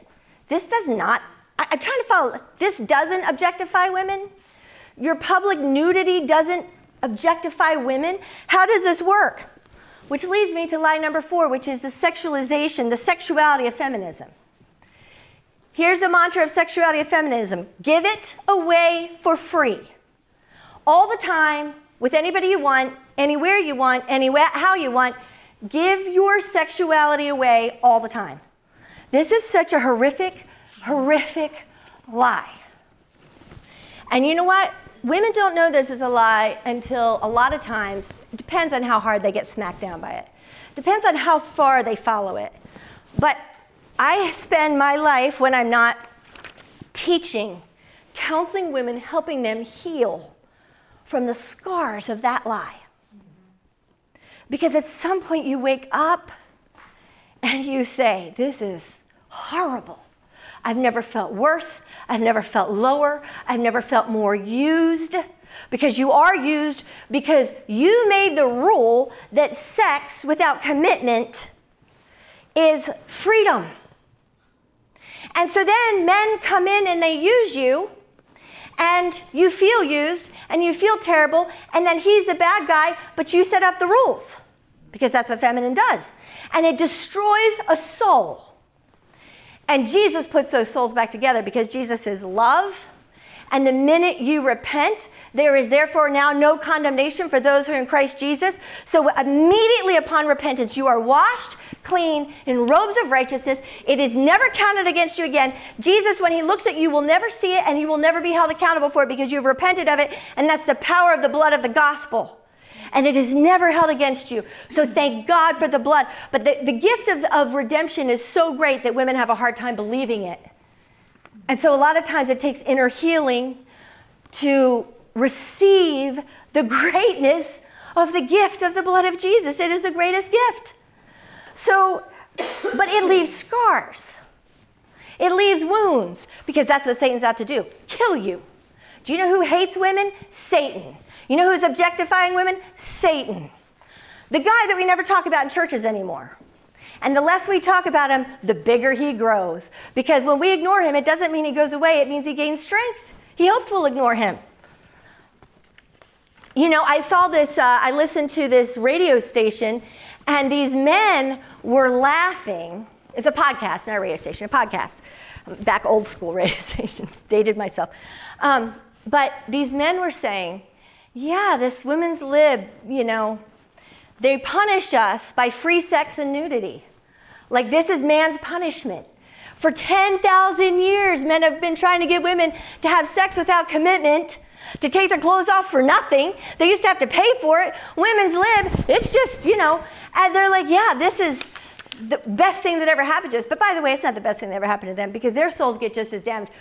This does not, I, I'm trying to follow, this doesn't objectify women. Your public nudity doesn't objectify women. How does this work? Which leads me to lie number four, which is the sexualization, the sexuality of feminism. Here's the mantra of sexuality of feminism give it away for free. All the time, with anybody you want, anywhere you want, anywhere, how you want. Give your sexuality away all the time. This is such a horrific, horrific lie. And you know what? Women don't know this is a lie until a lot of times, depends on how hard they get smacked down by it. Depends on how far they follow it. But I spend my life when I'm not teaching, counseling women, helping them heal from the scars of that lie. Because at some point you wake up and you say, This is horrible. I've never felt worse. I've never felt lower. I've never felt more used. Because you are used because you made the rule that sex without commitment is freedom. And so then men come in and they use you, and you feel used, and you feel terrible, and then he's the bad guy, but you set up the rules because that's what feminine does. And it destroys a soul. And Jesus puts those souls back together because Jesus is love. And the minute you repent, there is therefore now no condemnation for those who are in Christ Jesus. So immediately upon repentance, you are washed clean in robes of righteousness. It is never counted against you again. Jesus, when he looks at you, will never see it and you will never be held accountable for it because you've repented of it. And that's the power of the blood of the gospel. And it is never held against you. So thank God for the blood. But the, the gift of, of redemption is so great that women have a hard time believing it. And so a lot of times it takes inner healing to receive the greatness of the gift of the blood of Jesus. It is the greatest gift. So, but it leaves scars. It leaves wounds because that's what Satan's out to do kill you. Do you know who hates women? Satan. You know who's objectifying women? Satan. The guy that we never talk about in churches anymore. And the less we talk about him, the bigger he grows. Because when we ignore him, it doesn't mean he goes away, it means he gains strength. He hopes we'll ignore him. You know, I saw this, uh, I listened to this radio station, and these men were laughing. It's a podcast, not a radio station, a podcast. Back old school <laughs> radio station, dated myself. Um, but these men were saying, yeah, this women's lib, you know, they punish us by free sex and nudity. Like this is man's punishment. For 10,000 years, men have been trying to get women to have sex without commitment to take their clothes off for nothing. They used to have to pay for it. Women's lib, it's just, you know, and they're like, yeah, this is the best thing that ever happened to us. But by the way, it's not the best thing that ever happened to them because their souls get just as damaged.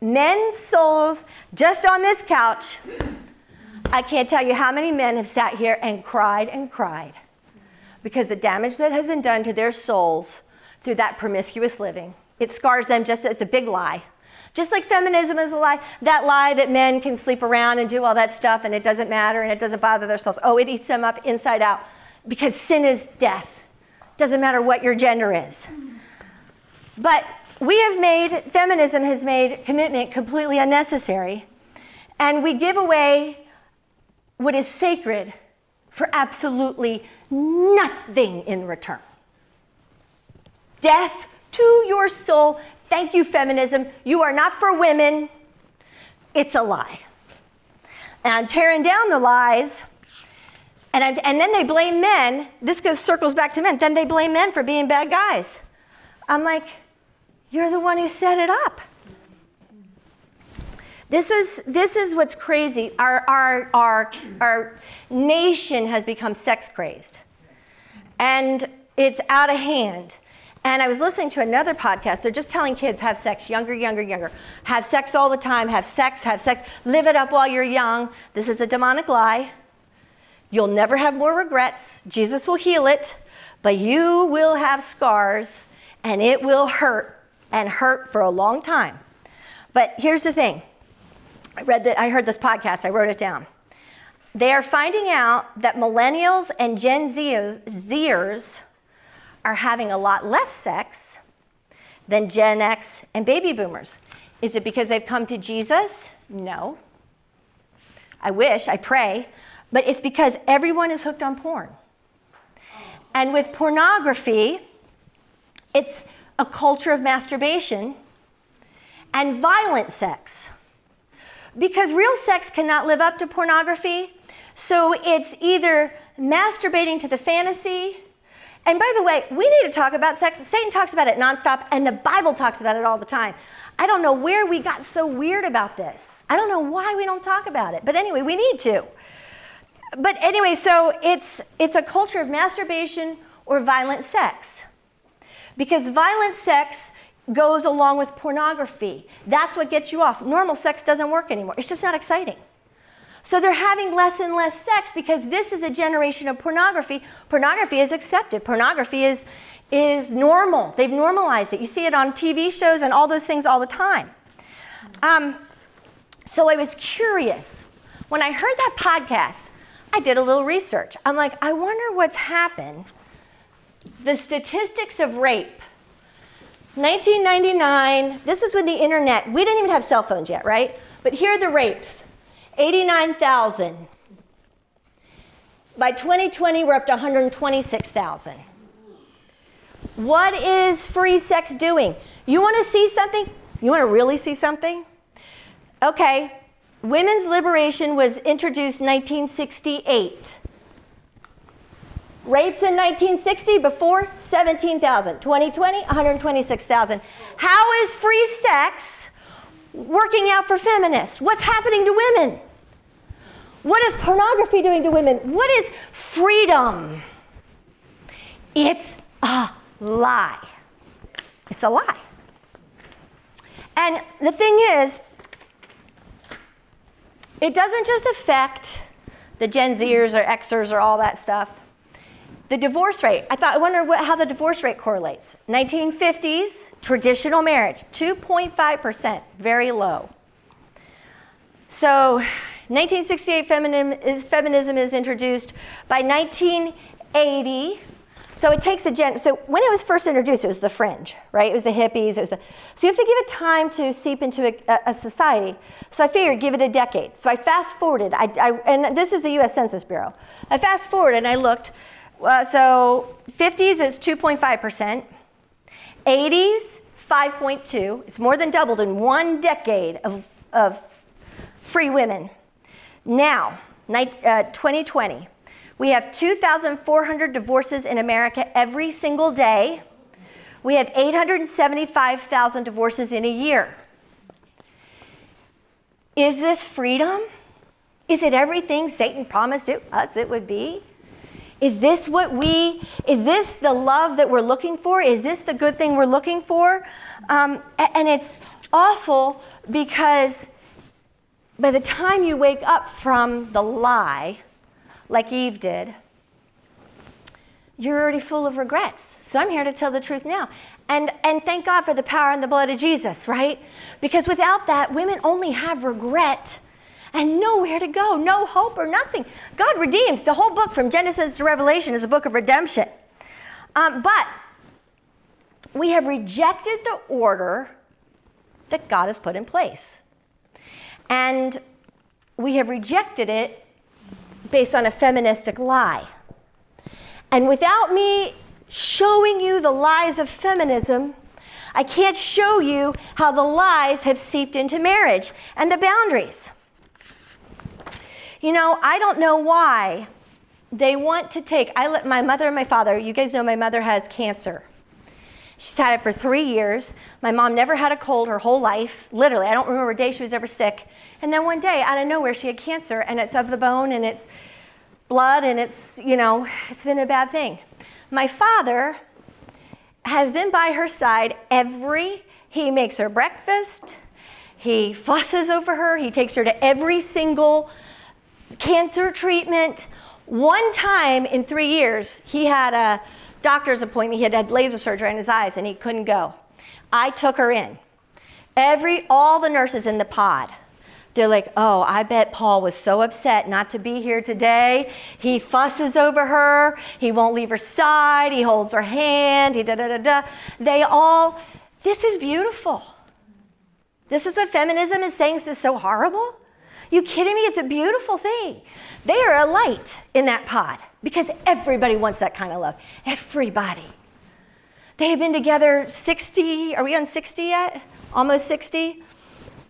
Men's souls, just on this couch, I can't tell you how many men have sat here and cried and cried because the damage that has been done to their souls through that promiscuous living. It scars them just as a big lie. Just like feminism is a lie, that lie that men can sleep around and do all that stuff and it doesn't matter and it doesn't bother their souls. Oh, it eats them up inside out because sin is death. Doesn't matter what your gender is. But we have made, feminism has made commitment completely unnecessary. And we give away what is sacred for absolutely nothing in return. Death to your soul Thank you, feminism. You are not for women. It's a lie. And I'm tearing down the lies. And, I'm, and then they blame men. This goes, circles back to men. Then they blame men for being bad guys. I'm like, you're the one who set it up. This is, this is what's crazy. Our, our, our, our nation has become sex crazed. And it's out of hand. And I was listening to another podcast. They're just telling kids have sex younger, younger, younger. Have sex all the time. Have sex, have sex. Live it up while you're young. This is a demonic lie. You'll never have more regrets. Jesus will heal it, but you will have scars and it will hurt and hurt for a long time. But here's the thing. I read that I heard this podcast, I wrote it down. They are finding out that millennials and Gen Zers are having a lot less sex than Gen X and baby boomers. Is it because they've come to Jesus? No. I wish, I pray, but it's because everyone is hooked on porn. And with pornography, it's a culture of masturbation and violent sex. Because real sex cannot live up to pornography, so it's either masturbating to the fantasy and by the way, we need to talk about sex. Satan talks about it nonstop, and the Bible talks about it all the time. I don't know where we got so weird about this. I don't know why we don't talk about it. But anyway, we need to. But anyway, so it's it's a culture of masturbation or violent sex. Because violent sex goes along with pornography. That's what gets you off. Normal sex doesn't work anymore. It's just not exciting. So they're having less and less sex because this is a generation of pornography. Pornography is accepted. Pornography is, is normal. They've normalized it. You see it on TV shows and all those things all the time. Um, so I was curious. When I heard that podcast, I did a little research. I'm like, I wonder what's happened. The statistics of rape. 1999, this is when the internet, we didn't even have cell phones yet, right? But here are the rapes 89,000. By 2020, we're up to 126,000. What is free sex doing? You want to see something? You want to really see something? Okay, women's liberation was introduced 1968. Rapes in 1960 before 17,000. 2020, 126,000. How is free sex working out for feminists? What's happening to women? What is pornography doing to women? What is freedom? It's a lie. It's a lie. And the thing is, it doesn't just affect the Gen Zers or Xers or all that stuff. The divorce rate, I thought, I wonder what, how the divorce rate correlates. 1950s, traditional marriage, 2.5%, very low. So, 1968, feminism is, feminism is introduced. By 1980, so it takes a gen. So when it was first introduced, it was the fringe, right? It was the hippies. It was the, so you have to give it time to seep into a, a, society. So I figured, give it a decade. So I fast forwarded. I, I, and this is the U.S. Census Bureau. I fast forwarded and I looked. Uh, so 50s is 2.5 percent. 80s 5.2. It's more than doubled in one decade of, of free women. Now, uh, 2020, we have 2,400 divorces in America every single day. We have 875,000 divorces in a year. Is this freedom? Is it everything Satan promised it, us it would be? Is this what we, is this the love that we're looking for? Is this the good thing we're looking for? Um, and it's awful because by the time you wake up from the lie, like Eve did, you're already full of regrets. So I'm here to tell the truth now. And, and thank God for the power and the blood of Jesus, right? Because without that, women only have regret and nowhere to go, no hope or nothing. God redeems. The whole book from Genesis to Revelation is a book of redemption. Um, but we have rejected the order that God has put in place. And we have rejected it based on a feministic lie. And without me showing you the lies of feminism, I can't show you how the lies have seeped into marriage and the boundaries. You know, I don't know why they want to take. I let my mother and my father. You guys know my mother has cancer. She's had it for three years. My mom never had a cold her whole life. Literally, I don't remember a day she was ever sick. And then one day, out of nowhere, she had cancer, and it's of the bone, and it's blood, and it's you know, it's been a bad thing. My father has been by her side every, he makes her breakfast, he fusses over her, he takes her to every single cancer treatment. One time in three years, he had a doctor's appointment. He had had laser surgery on his eyes and he couldn't go. I took her in. Every, all the nurses in the pod, they're like, oh, I bet Paul was so upset not to be here today. He fusses over her. He won't leave her side. He holds her hand. He da da da da. They all, this is beautiful. This is what feminism is saying this is so horrible. You kidding me? It's a beautiful thing. They are a light in that pod because everybody wants that kind of love. Everybody. They have been together 60, are we on 60 yet? Almost 60?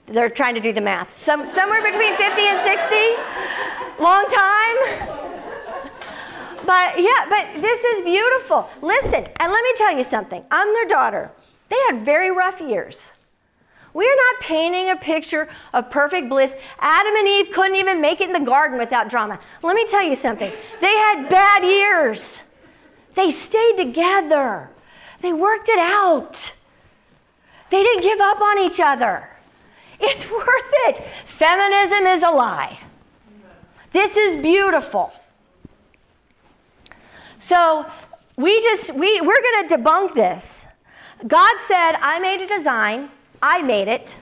They're trying to do the math. Some, somewhere between 50 and 60. Long time. But yeah, but this is beautiful. Listen, and let me tell you something. I'm their daughter. They had very rough years. We're not painting a picture of perfect bliss. Adam and Eve couldn't even make it in the garden without drama. Let me tell you something. They had bad years. They stayed together. They worked it out. They didn't give up on each other. It's <laughs> worth it. Feminism is a lie. This is beautiful. So we just we we're going to debunk this. God said, "I made a design. I made it.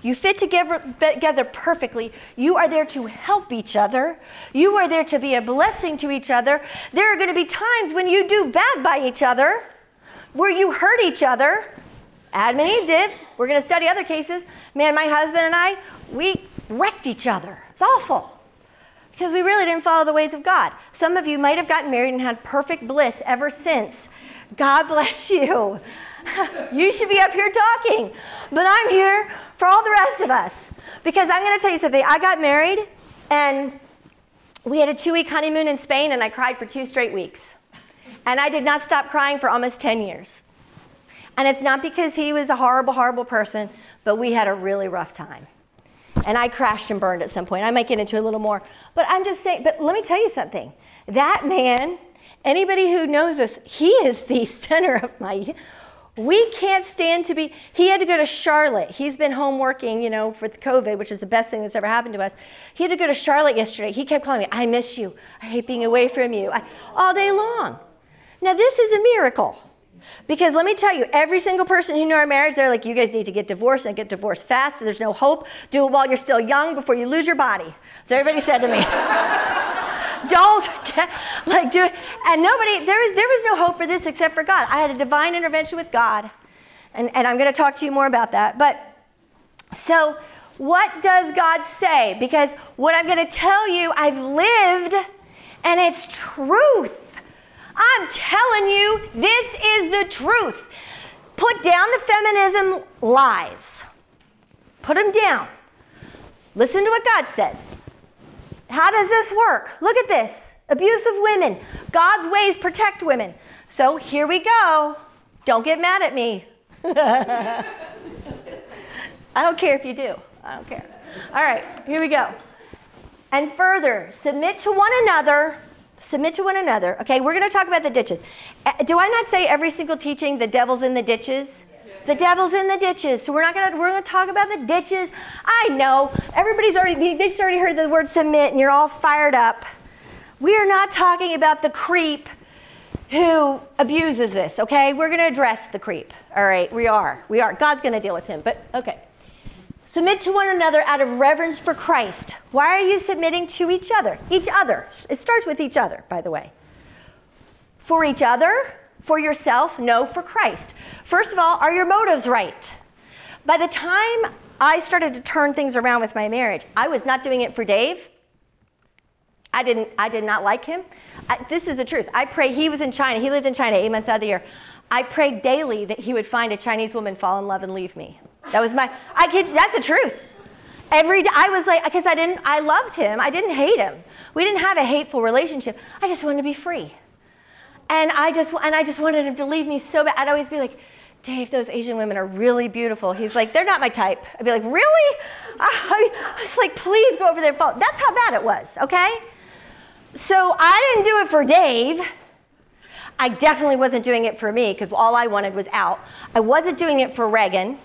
You fit together, perfectly. You are there to help each other. You are there to be a blessing to each other. There are going to be times when you do bad by each other, where you hurt each other. Adam and Eve did. We're going to study other cases. Man, my husband and I, we wrecked each other. It's awful because we really didn't follow the ways of God. Some of you might have gotten married and had perfect bliss ever since. God <laughs> bless you. <laughs> you should be up here talking. But I'm here for all the rest of us because I'm going to tell you something. I got married and we had a two week honeymoon in Spain and I cried for two straight weeks. And I did not stop crying for almost 10 years. And it's not because he was a horrible, horrible person, but we had a really rough time. And I crashed and burned at some point. I might get into a little more. But I'm just saying, but let me tell you something. That man, anybody who knows us, he is the <laughs> center of my. We can't stand to be. He had to go to Charlotte. He's been home working, you know, for the COVID, which is the best thing that's ever happened to us. He had to go to Charlotte yesterday. He kept calling me, I miss you. I hate being away from you. I, all day long. Now, this is a miracle. Because let me tell you, every single person who knew our marriage, they're like, you guys need to get divorced and get divorced fast. There's no hope. Do it while you're still young before you lose your body. So everybody said to me, <laughs> don't get, <laughs> like do it. And nobody, there was, there was no hope for this except for God. I had a divine intervention with God. And, and I'm going to talk to you more about that. But so what does God say? Because what I'm going to tell you, I've lived and it's truth. I'm telling you, this is the truth. Put down the feminism lies. Put them down. Listen to what God says. How does this work? Look at this. Abuse of women. God's ways protect women. So here we go. Don't get mad at me. <laughs> I don't care if you do. I don't care. All right, here we go. And further, submit to one another submit to one another. Okay, we're going to talk about the ditches. Uh, do I not say every single teaching the devil's in the ditches? The devil's in the ditches. So we're not gonna we're gonna talk about the ditches. I know everybody's already they just already heard the word submit and you're all fired up. We are not talking about the creep who abuses this. Okay, we're gonna address the creep. All right, we are. We are. God's gonna deal with him. But okay. Submit to one another out of reverence for Christ. Why are you submitting to each other? Each other. It starts with each other, by the way. For each other? For yourself? No, for Christ. First of all, are your motives right? By the time I started to turn things around with my marriage, I was not doing it for Dave. I didn't. I did not like him. I, this is the truth. I pray. He was in China. He lived in China eight months out of the year. I prayed daily that he would find a Chinese woman, fall in love, and leave me. That was my, I kid, that's the truth. Every day, I was like, because I didn't, I loved him. I didn't hate him. We didn't have a hateful relationship. I just wanted to be free. And I just, and I just wanted him to leave me so bad. I'd always be like, Dave, those Asian women are really beautiful. He's like, they're not my type. I'd be like, really? <laughs> I was like, please go over there and. That's how bad it was, okay? So I didn't do it for Dave. I definitely wasn't doing it for me because all I wanted was out. I wasn't doing it for Reagan.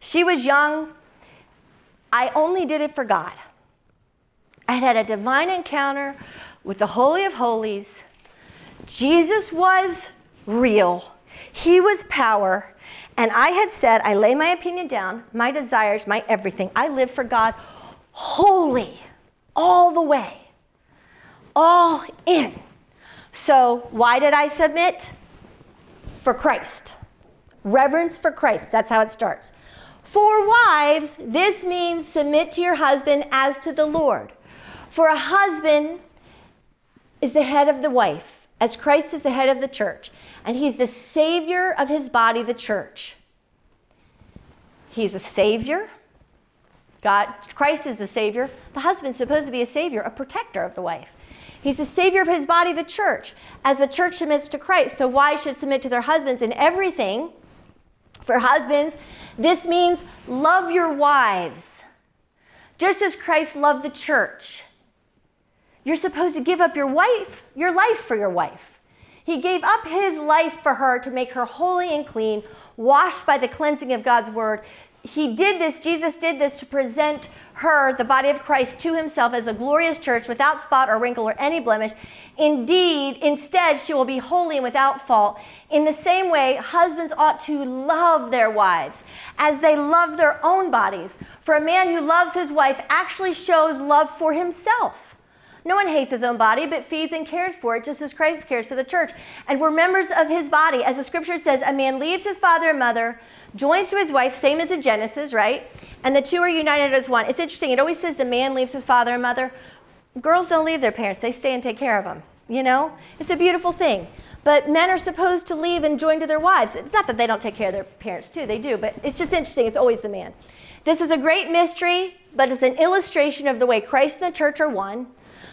She was young. I only did it for God. I had a divine encounter with the Holy of Holies. Jesus was real, He was power. And I had said, I lay my opinion down, my desires, my everything. I live for God wholly, all the way, all in. So, why did I submit? For Christ. Reverence for Christ. That's how it starts. For wives, this means submit to your husband as to the Lord. For a husband is the head of the wife, as Christ is the head of the church, and he's the savior of his body, the church. He's a savior. God, Christ is the savior. The husband's supposed to be a savior, a protector of the wife. He's the savior of his body, the church, as the church submits to Christ. So wives should submit to their husbands in everything. For husbands, this means love your wives, just as Christ loved the church. You're supposed to give up your wife, your life for your wife. He gave up his life for her to make her holy and clean, washed by the cleansing of God's word. He did this, Jesus did this to present her, the body of Christ, to himself as a glorious church without spot or wrinkle or any blemish. Indeed, instead, she will be holy and without fault. In the same way, husbands ought to love their wives as they love their own bodies. For a man who loves his wife actually shows love for himself. No one hates his own body, but feeds and cares for it, just as Christ cares for the church. And we're members of his body. As the scripture says, a man leaves his father and mother, joins to his wife, same as in Genesis, right? And the two are united as one. It's interesting. It always says the man leaves his father and mother. Girls don't leave their parents, they stay and take care of them. You know? It's a beautiful thing. But men are supposed to leave and join to their wives. It's not that they don't take care of their parents, too. They do. But it's just interesting. It's always the man. This is a great mystery, but it's an illustration of the way Christ and the church are one.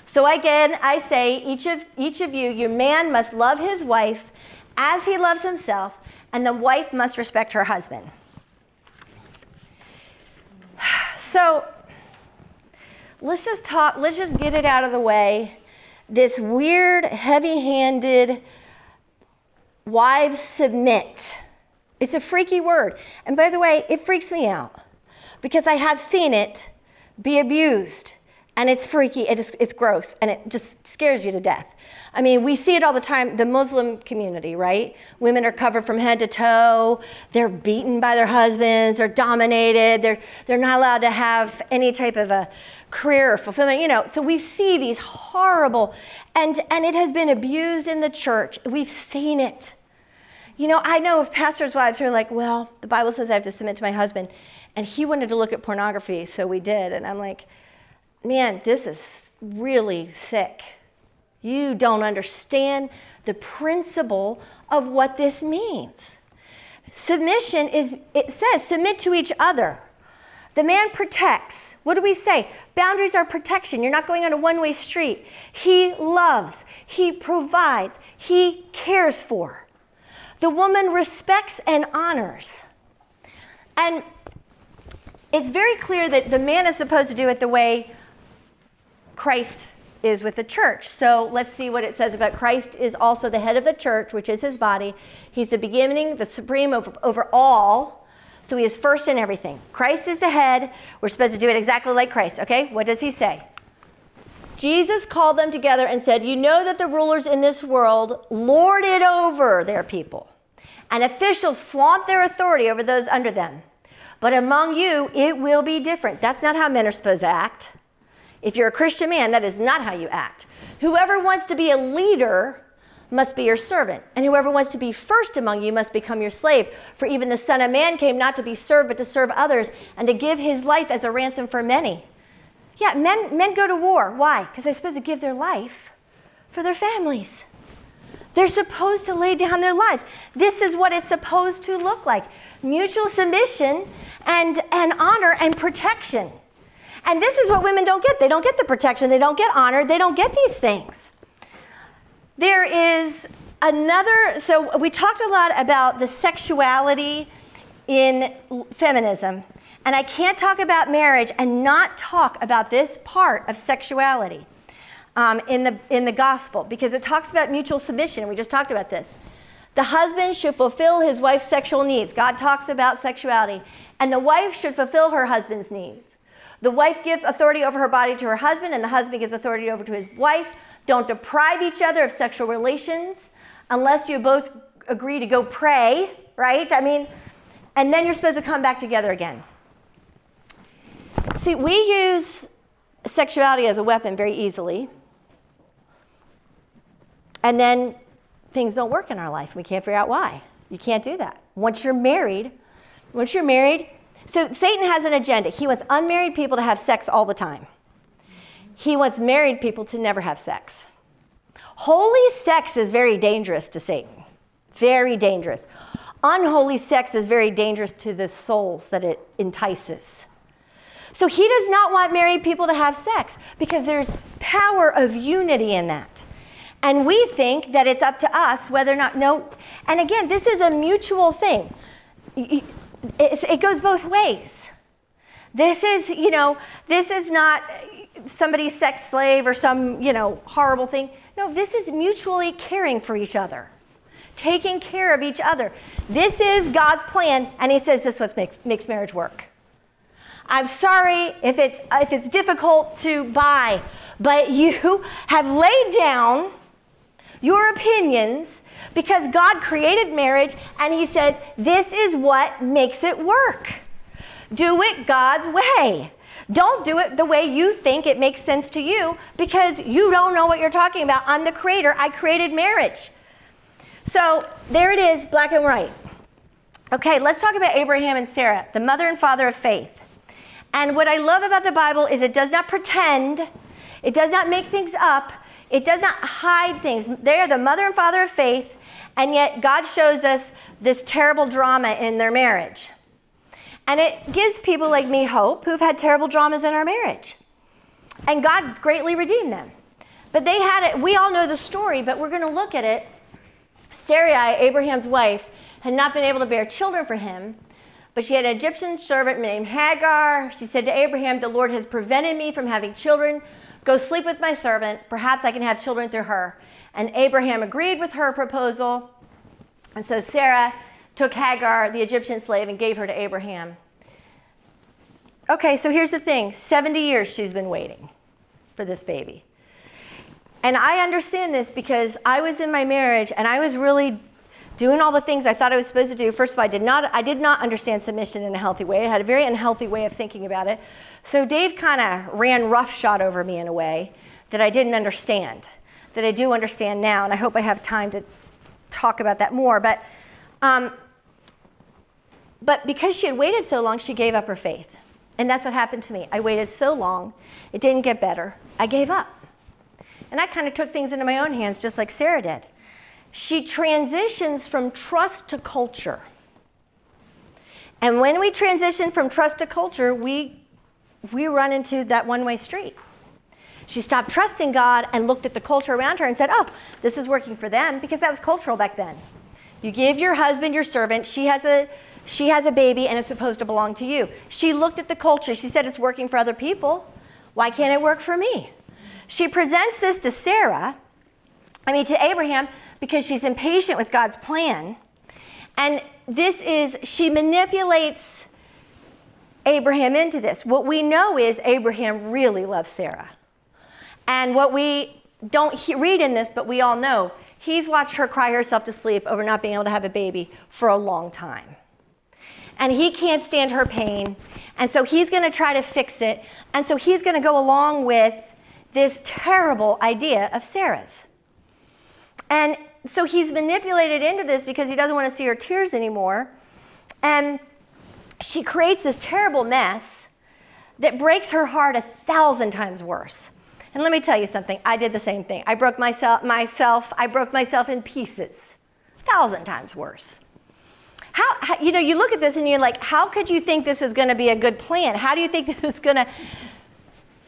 So again, I say each of each of you, your man must love his wife as he loves himself, and the wife must respect her husband. <sighs> So let's just talk, let's just get it out of the way. This weird, heavy-handed wives submit. It's a freaky word. And by the way, it freaks me out because I have seen it be abused and it's freaky, it is, it's gross, and it just scares you to death. I mean, we see it all the time, the Muslim community, right? Women are covered from head to toe, they're beaten by their husbands, they're dominated, they're, they're not allowed to have any type of a career or fulfillment, you know. So we see these horrible, and, and it has been abused in the church. We've seen it. You know, I know of pastors' wives who are like, well, the Bible says I have to submit to my husband, and he wanted to look at pornography, so we did. And I'm like, man, this is really sick. You don't understand the principle of what this means. Submission is, it says, submit to each other. The man protects. What do we say? Boundaries are protection. You're not going on a one way street. He loves, he provides, he cares for. The woman respects and honors. And it's very clear that the man is supposed to do it the way Christ is with the church. So let's see what it says about Christ is also the head of the church, which is his body. He's the beginning, the supreme over, over all. So he is first in everything. Christ is the head. We're supposed to do it exactly like Christ. Okay? What does he say? Jesus called them together and said, You know that the rulers in this world lord it over their people, and officials flaunt their authority over those under them. But among you, it will be different. That's not how men are supposed to act. If you're a Christian man, that is not how you act. Whoever wants to be a leader must be your servant, and whoever wants to be first among you must become your slave. For even the Son of Man came not to be served, but to serve others, and to give his life as a ransom for many. Yeah, men, men go to war. Why? Because they're supposed to give their life for their families. They're supposed to lay down their lives. This is what it's supposed to look like mutual submission and, and honor and protection. And this is what women don't get. They don't get the protection, they don't get honor, they don't get these things. There is another, so we talked a lot about the sexuality in feminism. And I can't talk about marriage and not talk about this part of sexuality. um, in, the, in the gospel because it talks about mutual submission, we just talked about this. The husband should fulfill his wife's sexual needs. God talks about sexuality. And the wife should fulfill her husband's needs. The wife gives authority over her body to her husband, and the husband gives authority over to his wife. Don't deprive each other of sexual relations unless you both agree to go pray, right? I mean, and then you're supposed to come back together again. See, we use sexuality as a weapon very easily. And then things don't work in our life. We can't figure out why. You can't do that. Once you're married, once you're married, so Satan has an agenda. He wants unmarried people to have sex all the time. He wants married people to never have sex. Holy sex is very dangerous to Satan. Very dangerous. Unholy sex is very dangerous to the souls that it entices. So he does not want married people to have sex because there's power of unity in that. And we think that it's up to us whether or not, no. And again, this is a mutual thing. It goes both ways. This is, you know, this is not somebody's sex slave or some, you know, horrible thing. No, this is mutually caring for each other, taking care of each other. This is God's plan, and He says this is what makes, makes marriage work. I'm sorry if it's, if it's difficult to buy, but <laughs> you have laid down your opinions because God created marriage and He says, This is what makes it work. Do it God's way. Don't do it the way you think it makes sense to you because you don't know what you're talking about. I'm the creator, I created marriage. So there it is, black and white. Okay, let's talk about Abraham and Sarah, the mother and father of faith. And what I love about the Bible is it does not pretend, it does not make things up, it does not hide things. They are the mother and father of faith, and yet God shows us this terrible drama in their marriage. And it gives people like me hope who've had terrible dramas in our marriage. And God greatly redeemed them. But they had it, we all know the story, but we're going to look at it. Sarai, Abraham's wife, had not been able to bear children for him, but she had an Egyptian servant named Hagar. She said to Abraham, The Lord has prevented me from having children Go sleep with my servant. Perhaps I can have children through her. And Abraham agreed with her proposal. And so Sarah took Hagar, the Egyptian slave, and gave her to Abraham. Okay, so here's the thing 70 years she's been waiting for this baby. And I understand this because I was in my marriage and I was really doing all the things I thought I was supposed to do. First of all, I did not, I did not understand submission in a healthy way. I had a very unhealthy way of thinking about it. So Dave kind of ran roughshod over me in a way that I didn't understand, that I do understand now, and I hope I have time to talk about that more. But, um, but because she had waited so long, she gave up her faith. And that's what happened to me. I waited so long, it didn't get better. I gave up. And I kind of took things into my own hands, just like Sarah did she transitions from trust to culture. And when we transition from trust to culture, we, we run into that one way street. She stopped trusting God and looked at the culture around her and said, Oh, this is working for them because that was cultural back then. You give your husband your servant, she has a she has a baby and it's supposed to belong to you. She looked at the culture. She said it's working for other people. Why can't it work for me? She presents this to Sarah, I mean to Abraham, because she's impatient with God's plan. And this is, she manipulates Abraham into this. What we know is Abraham really loves Sarah. And what we don't read in this, but we all know, he's watched her cry herself to sleep over not being able to have a baby for a long time. And he can't stand her pain. And so he's going to try to fix it. And so he's going to go along with this terrible idea of Sarah's. And so he's manipulated into this because he doesn't want to see her tears anymore. And she creates this terrible mess that breaks her heart a thousand times worse. And let me tell you something, I did the same thing. I broke myself, myself I broke myself in pieces, a thousand times worse. How, you know, you look at this and you're like, how could you think this is going to be a good plan? How do you think <laughs> this is going to.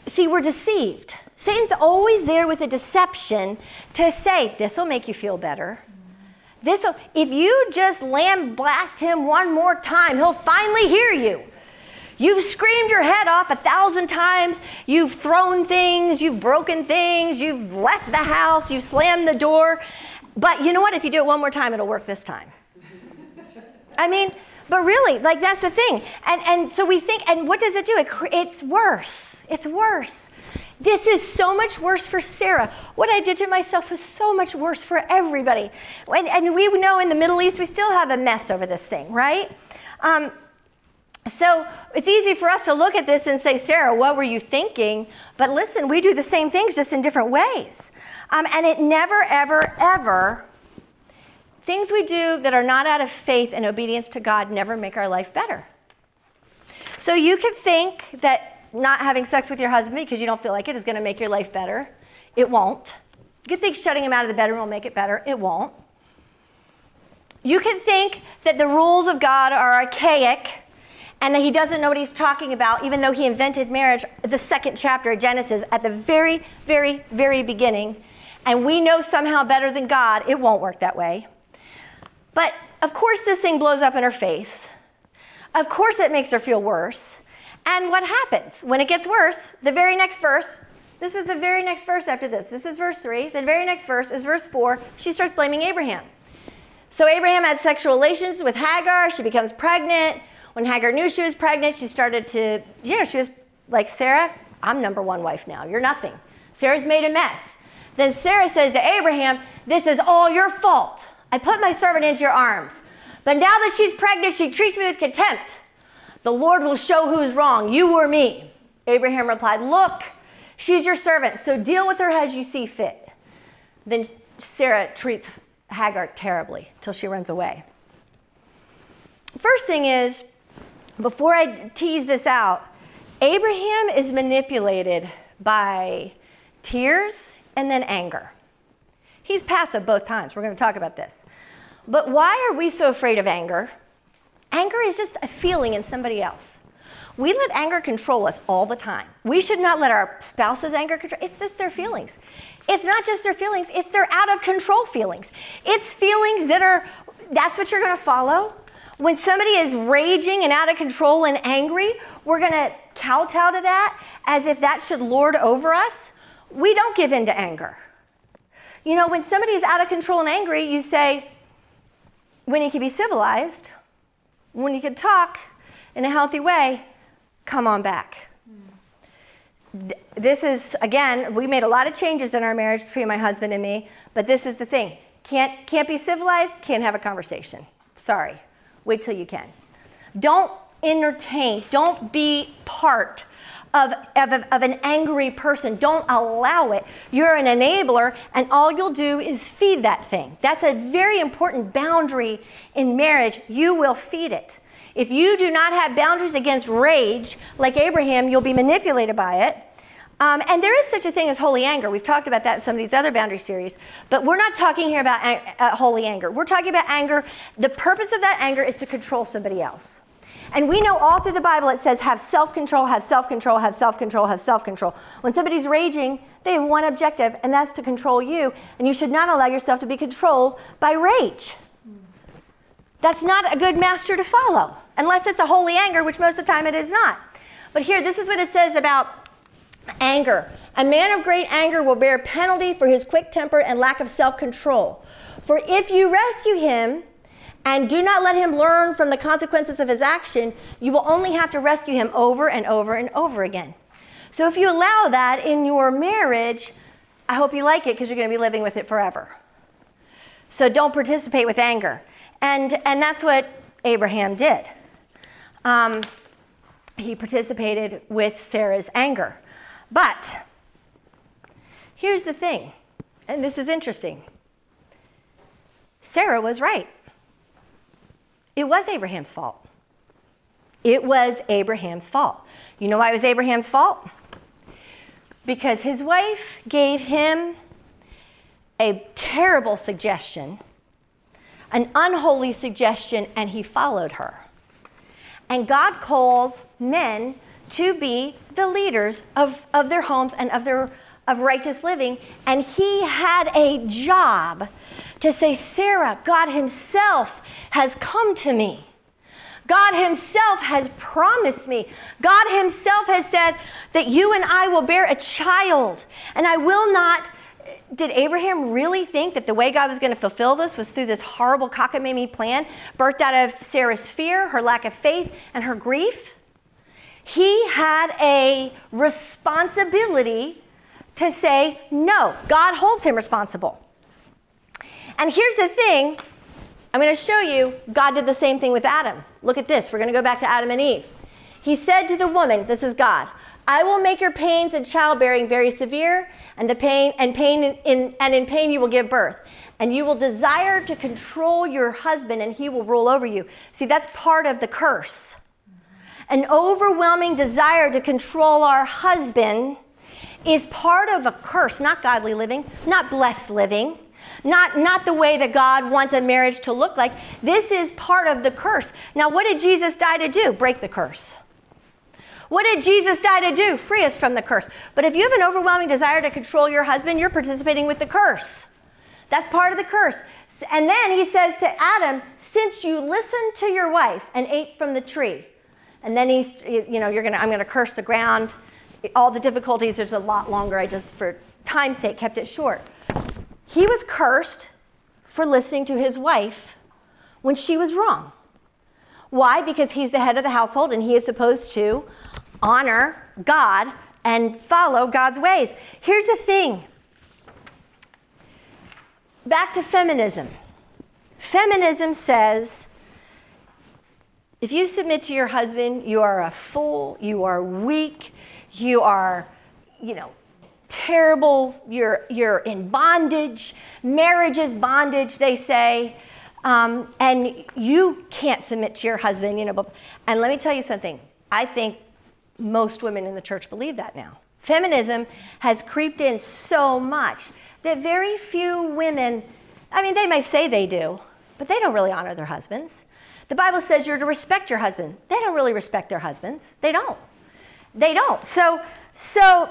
See, we're deceived. Satan's always there with a deception to say, this will make you feel better. This will, if you just lamb blast him one more time, he'll finally hear you. You've screamed your head off a thousand times. You've thrown things, you've broken things, you've left the house, you've slammed the door. But you know what? If you do it one more time, it'll work this time. I mean, but really, like that's the thing. And, and so we think, and what does it do? It, it's worse. It's worse. This is so much worse for Sarah. What I did to myself was so much worse for everybody. And, and we know in the Middle East, we still have a mess over this thing, right? Um, so it's easy for us to look at this and say, Sarah, what were you thinking? But listen, we do the same things just in different ways. Um, and it never, ever, ever, things we do that are not out of faith and obedience to God never make our life better. So you could think that not having sex with your husband because you don't feel like it is going to make your life better. It won't. You can think shutting him out of the bedroom will make it better. It won't. You can think that the rules of God are archaic and that he doesn't know what he's talking about, even though he invented marriage, the second chapter of Genesis, at the very, very, very beginning. And we know somehow better than God, it won't work that way. But of course, this thing blows up in her face. Of course, it makes her feel worse. And what happens? When it gets worse, the very next verse, this is the very next verse after this. This is verse 3. The very next verse is verse 4. She starts blaming Abraham. So Abraham had sexual relations with Hagar. She becomes pregnant. When Hagar knew she was pregnant, she started to, you know, she was like, Sarah, I'm number one wife now. You're nothing. Sarah's made a mess. Then Sarah says to Abraham, This is all your fault. I put my servant into your arms. But now that she's pregnant, she treats me with contempt. The Lord will show who is wrong, you or me. Abraham replied, Look, she's your servant, so deal with her as you see fit. Then Sarah treats Hagar terribly till she runs away. First thing is, before I tease this out, Abraham is manipulated by tears and then anger. He's passive both times. We're going to talk about this. But why are we so afraid of anger? Anger is just a feeling in somebody else. We let anger control us all the time. We should not let our spouse's anger control. It's just their feelings. It's not just their feelings, it's their out of control feelings. It's feelings that are, that's what you're to follow. When somebody is raging and out of control and angry, we're to kowtow to that as if that should lord over us. We don't give in to anger. You know, when somebody is out of control and angry, you say, when you can be civilized, when you can talk in a healthy way, come on back. This is, again, we made a lot of changes in our marriage between my husband and me, but this is the thing. Can't, can't be civilized, can't have a conversation. Sorry. Wait till you can. Don't entertain, don't be part of, of, of, an angry person. Don't allow it. You're an enabler, and all you'll do is feed that thing. That's a very important boundary in marriage. You will feed it. If you do not have boundaries against rage, like Abraham, you'll be manipulated by it. Um, and there is such a thing as holy anger. We've talked about that in some of these other boundary series. But we're not talking here about uh, holy anger. We're talking about anger. The purpose of that anger is to control somebody else. And we know all through the Bible it says have self control, have self control, have self control, have self control. When somebody's raging, they have one objective, and that's to control you. And you should not allow yourself to be controlled by rage. That's not a good master to follow, unless it's a holy anger, which most of the time it is not. But here, this is what it says about anger. A man of great anger will bear penalty for his quick temper and lack of self control. For if you rescue him, and do not let him learn from the consequences of his action, you will only have to rescue him over and over and over again. So if you allow that in your marriage, I hope you like it because you're going to be living with it forever. So don't participate with anger. And, and that's what Abraham did. Um, he participated with Sarah's anger. But here's the thing, and this is interesting Sarah was right. It was Abraham's fault. It was Abraham's fault. You know why it was Abraham's fault? Because his wife gave him a terrible suggestion, an unholy suggestion, and he followed her. And God calls men to be the leaders of, of their homes and of their of righteous living. And he had a job to say, Sarah, God Himself has come to me. God Himself has promised me. God Himself has said that you and I will bear a child, and I will not. Did Abraham really think that the way God was going to fulfill this was through this horrible cockamamie plan, birthed out of Sarah's fear, her lack of faith, and her grief? He had a responsibility to say no. God holds him responsible. And here's the thing I'm going to show you, God did the same thing with Adam. Look at this. We're going to go back to Adam and Eve. He said to the woman, This is God, I will make your pains in childbearing very severe, and the pain and pain in, in, and in pain you will give birth. And you will desire to control your husband, and he will rule over you. See, that's part of the curse. An overwhelming desire to control our husband is part of a curse, not godly living, not blessed living. Not, not the way that God wants a marriage to look like. This is part of the curse. Now, what did Jesus die to do? Break the curse. What did Jesus die to do? Free us from the curse. But if you have an overwhelming desire to control your husband, you're participating with the curse. That's part of the curse. And then he says to Adam, since you listened to your wife and ate from the tree, and then he's, you know, you're gonna, I'm gonna curse the ground. All the difficulties, there's a lot longer. I just, for time's sake, kept it short. He was cursed for listening to his wife when she was wrong. Why? Because he's the head of the household and he is supposed to honor God and follow God's ways. Here's the thing back to feminism. Feminism says if you submit to your husband, you are a fool, you are weak, you are, you know, terrible, you're, you're in bondage. Marriage is bondage, they say. Um, and you can't submit to your husband, you know. And let me tell you something. I think most women in the church believe that now. Feminism has creeped in so much that very few women, I mean, they may say they do, but they don't really honor their husbands. The Bible says you're to respect your husband. They don't really respect their husbands. They don't. They don't. So, so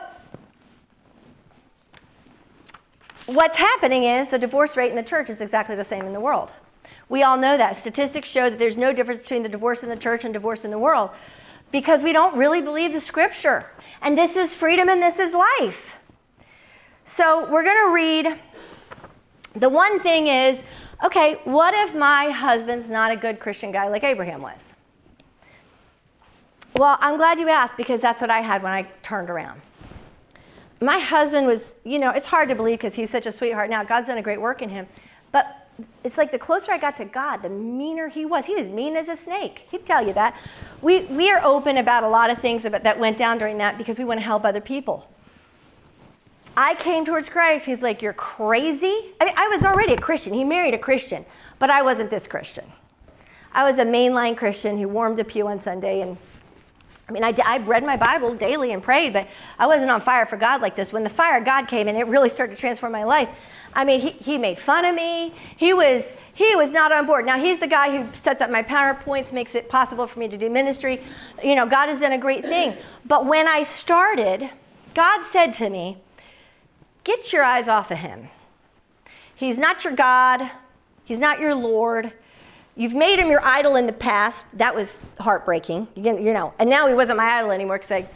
what's happening is the divorce rate in the church is exactly the same in the world. We all know that. Statistics show that there's no difference between the divorce in the church and divorce in the world because we don't really believe the scripture. And this is freedom and this is life. So we're going to read. The one thing is okay, what if my husband's not a good Christian guy like Abraham was? Well, I'm glad you asked because that's what I had when I turned around my husband was, you know, it's hard to believe because he's such a sweetheart now. God's done a great work in him. But it's like the closer I got to God, the meaner he was. He was mean as a snake. He'd tell you that. We, we are open about a lot of things about, that went down during that because we want to help other people. I came towards Christ. He's like, You're crazy. I mean, I was already a Christian. He married a Christian, but I wasn't this Christian. I was a mainline Christian who warmed a pew on Sunday and I mean, I, I read my Bible daily and prayed, but I wasn't on fire for God like this. When the fire of God came and it really started to transform my life, I mean, he, he made fun of me. He was, he was not on board. Now, he's the guy who sets up my PowerPoints, makes it possible for me to do ministry. You know, God has done a great thing. But when I started, God said to me, Get your eyes off of him. He's not your God, he's not your Lord. You've made him your idol in the past. That was heartbreaking, you know. And now he wasn't my idol anymore because I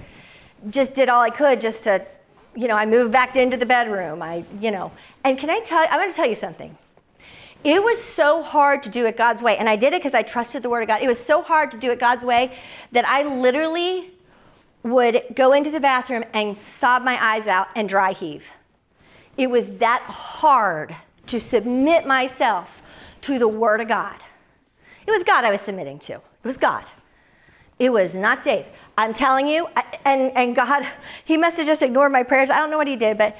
just did all I could just to, you know, I moved back into the bedroom. I, you know. And can I tell you, I'm going to tell you something. It was so hard to do it God's way. And I did it because I trusted the Word of God. It was so hard to do it God's way that I literally would go into the bathroom and sob my eyes out and dry heave. It was that hard to submit myself to the Word of God. It was God I was submitting to. It was God. It was not Dave. I'm telling you, and, and God, <laughs> he must have just ignored my prayers. I don't know what he did, but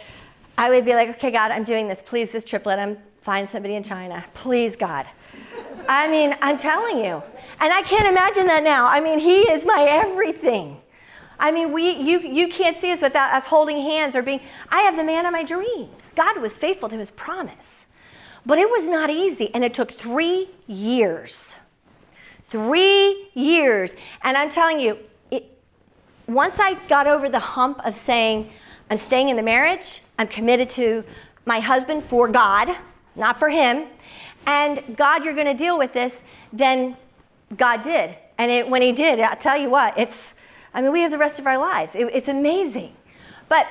I would be like, okay, God, I'm doing this. Please, this triplet, I'm find somebody in China. Please, God. I mean, I'm telling you. And I can't imagine that now. I mean, he is my everything. I mean, we, you, you can't see us without us holding hands or being, I have the man of my dreams. God was faithful to his promise. But it was not easy, and it took three years. Three years. And I'm telling you, it, once I got over the hump of saying, I'm staying in the marriage, I'm committed to my husband for God, not for him, and God, you're going to deal with this, then God did. And it, when he did, I'll tell you what, it's, I mean, we have the rest of our lives. It, it's amazing. But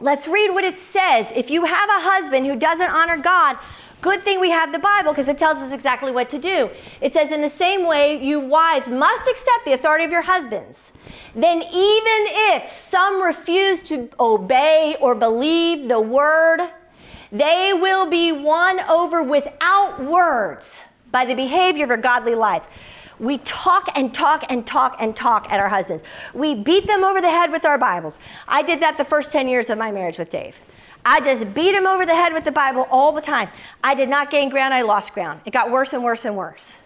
let's read what it says. If you have a husband who doesn't honor God, good thing we have the Bible because it tells us exactly what to do. It says, in the same way, you wives must accept the authority of your husbands. Then, even if some refuse to obey or believe the word, they will be won over without words by the behavior of your godly lives. We talk and talk and talk and talk at our husbands. We beat them over the head with our Bibles. I did that the first 10 years of my marriage with Dave. I just beat him over the head with the Bible all the time. I did not gain ground, I lost ground. It got worse and worse and worse.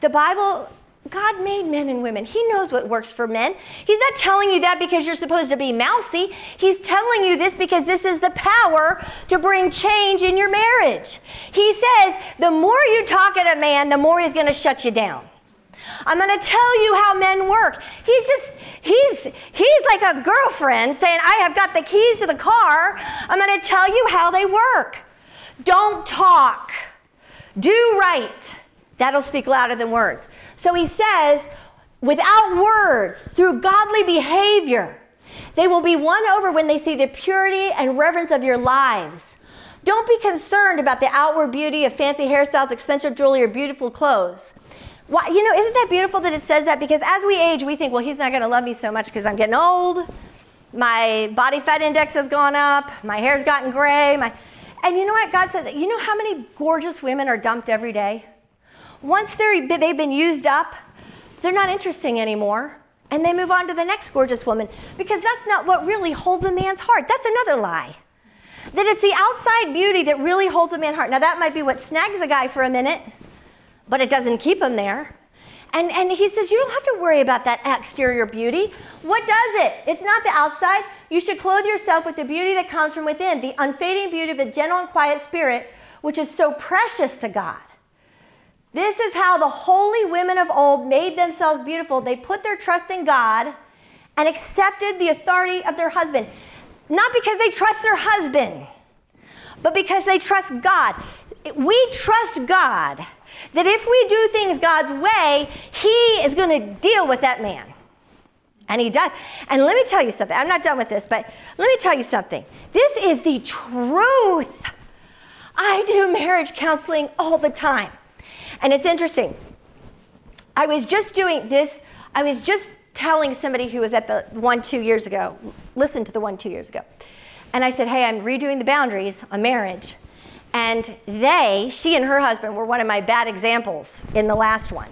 The Bible God made men and women. He knows what works for men. He's not telling you that because you're supposed to be mousy. He's telling you this because this is the power to bring change in your marriage. He says, the more you talk at a man, the more he's going to shut you down. I'm going to tell you how men work. He's just, he's, he's like a girlfriend saying, I have got the keys to the car. I'm going to tell you how they work. Don't talk. Do right. That'll speak louder than words. So he says, without words, through godly behavior, they will be won over when they see the purity and reverence of your lives. Don't be concerned about the outward beauty of fancy hairstyles, expensive jewelry, or beautiful clothes. Why, you know, isn't that beautiful that it says that? Because as we age, we think, well, he's not going to love me so much because I'm getting old. My body fat index has gone up. My hair's gotten gray. My, and you know what? God said, you know how many gorgeous women are dumped every day? Once they're, they've been used up, they're not interesting anymore. And they move on to the next gorgeous woman because that's not what really holds a man's heart. That's another lie. That it's the outside beauty that really holds a man's heart. Now, that might be what snags a guy for a minute, but it doesn't keep him there. And, and he says, You don't have to worry about that exterior beauty. What does it? It's not the outside. You should clothe yourself with the beauty that comes from within, the unfading beauty of a gentle and quiet spirit, which is so precious to God. This is how the holy women of old made themselves beautiful. They put their trust in God and accepted the authority of their husband. Not because they trust their husband, but because they trust God. We trust God that if we do things God's way, He is going to deal with that man. And He does. And let me tell you something. I'm not done with this, but let me tell you something. This is the truth. I do marriage counseling all the time. And it's interesting. I was just doing this, I was just telling somebody who was at the one two years ago, listen to the one two years ago. And I said, hey, I'm redoing the boundaries on marriage. And they, she and her husband, were one of my bad examples in the last one.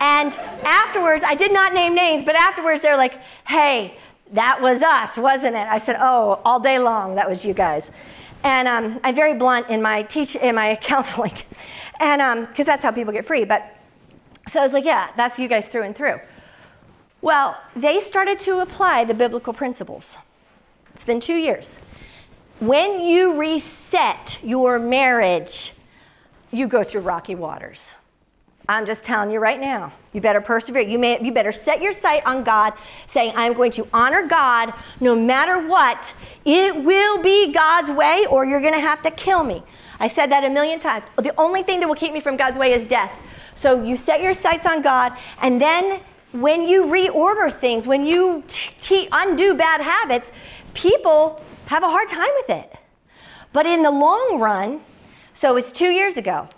And afterwards, I did not name names, but afterwards they're like, hey, that was us, wasn't it? I said, oh, all day long, that was you guys. And um, I'm very blunt in my teach in my <laughs> counseling, and because um, that's how people get free. But so I was like, yeah, that's you guys through and through. Well, they started to apply the biblical principles. It's been two years. When you reset your marriage, you go through rocky waters. I'm just telling you right now. You better persevere. You, may, you better set your sight on God, saying, I'm going to honor God no matter what. It will be God's way, or you're going to have to kill me. I said that a million times. The only thing that will keep me from God's way is death. So you set your sights on God, and then when you reorder things, when you undo bad habits, people have a hard time with it. But in the long run, so it's two years ago,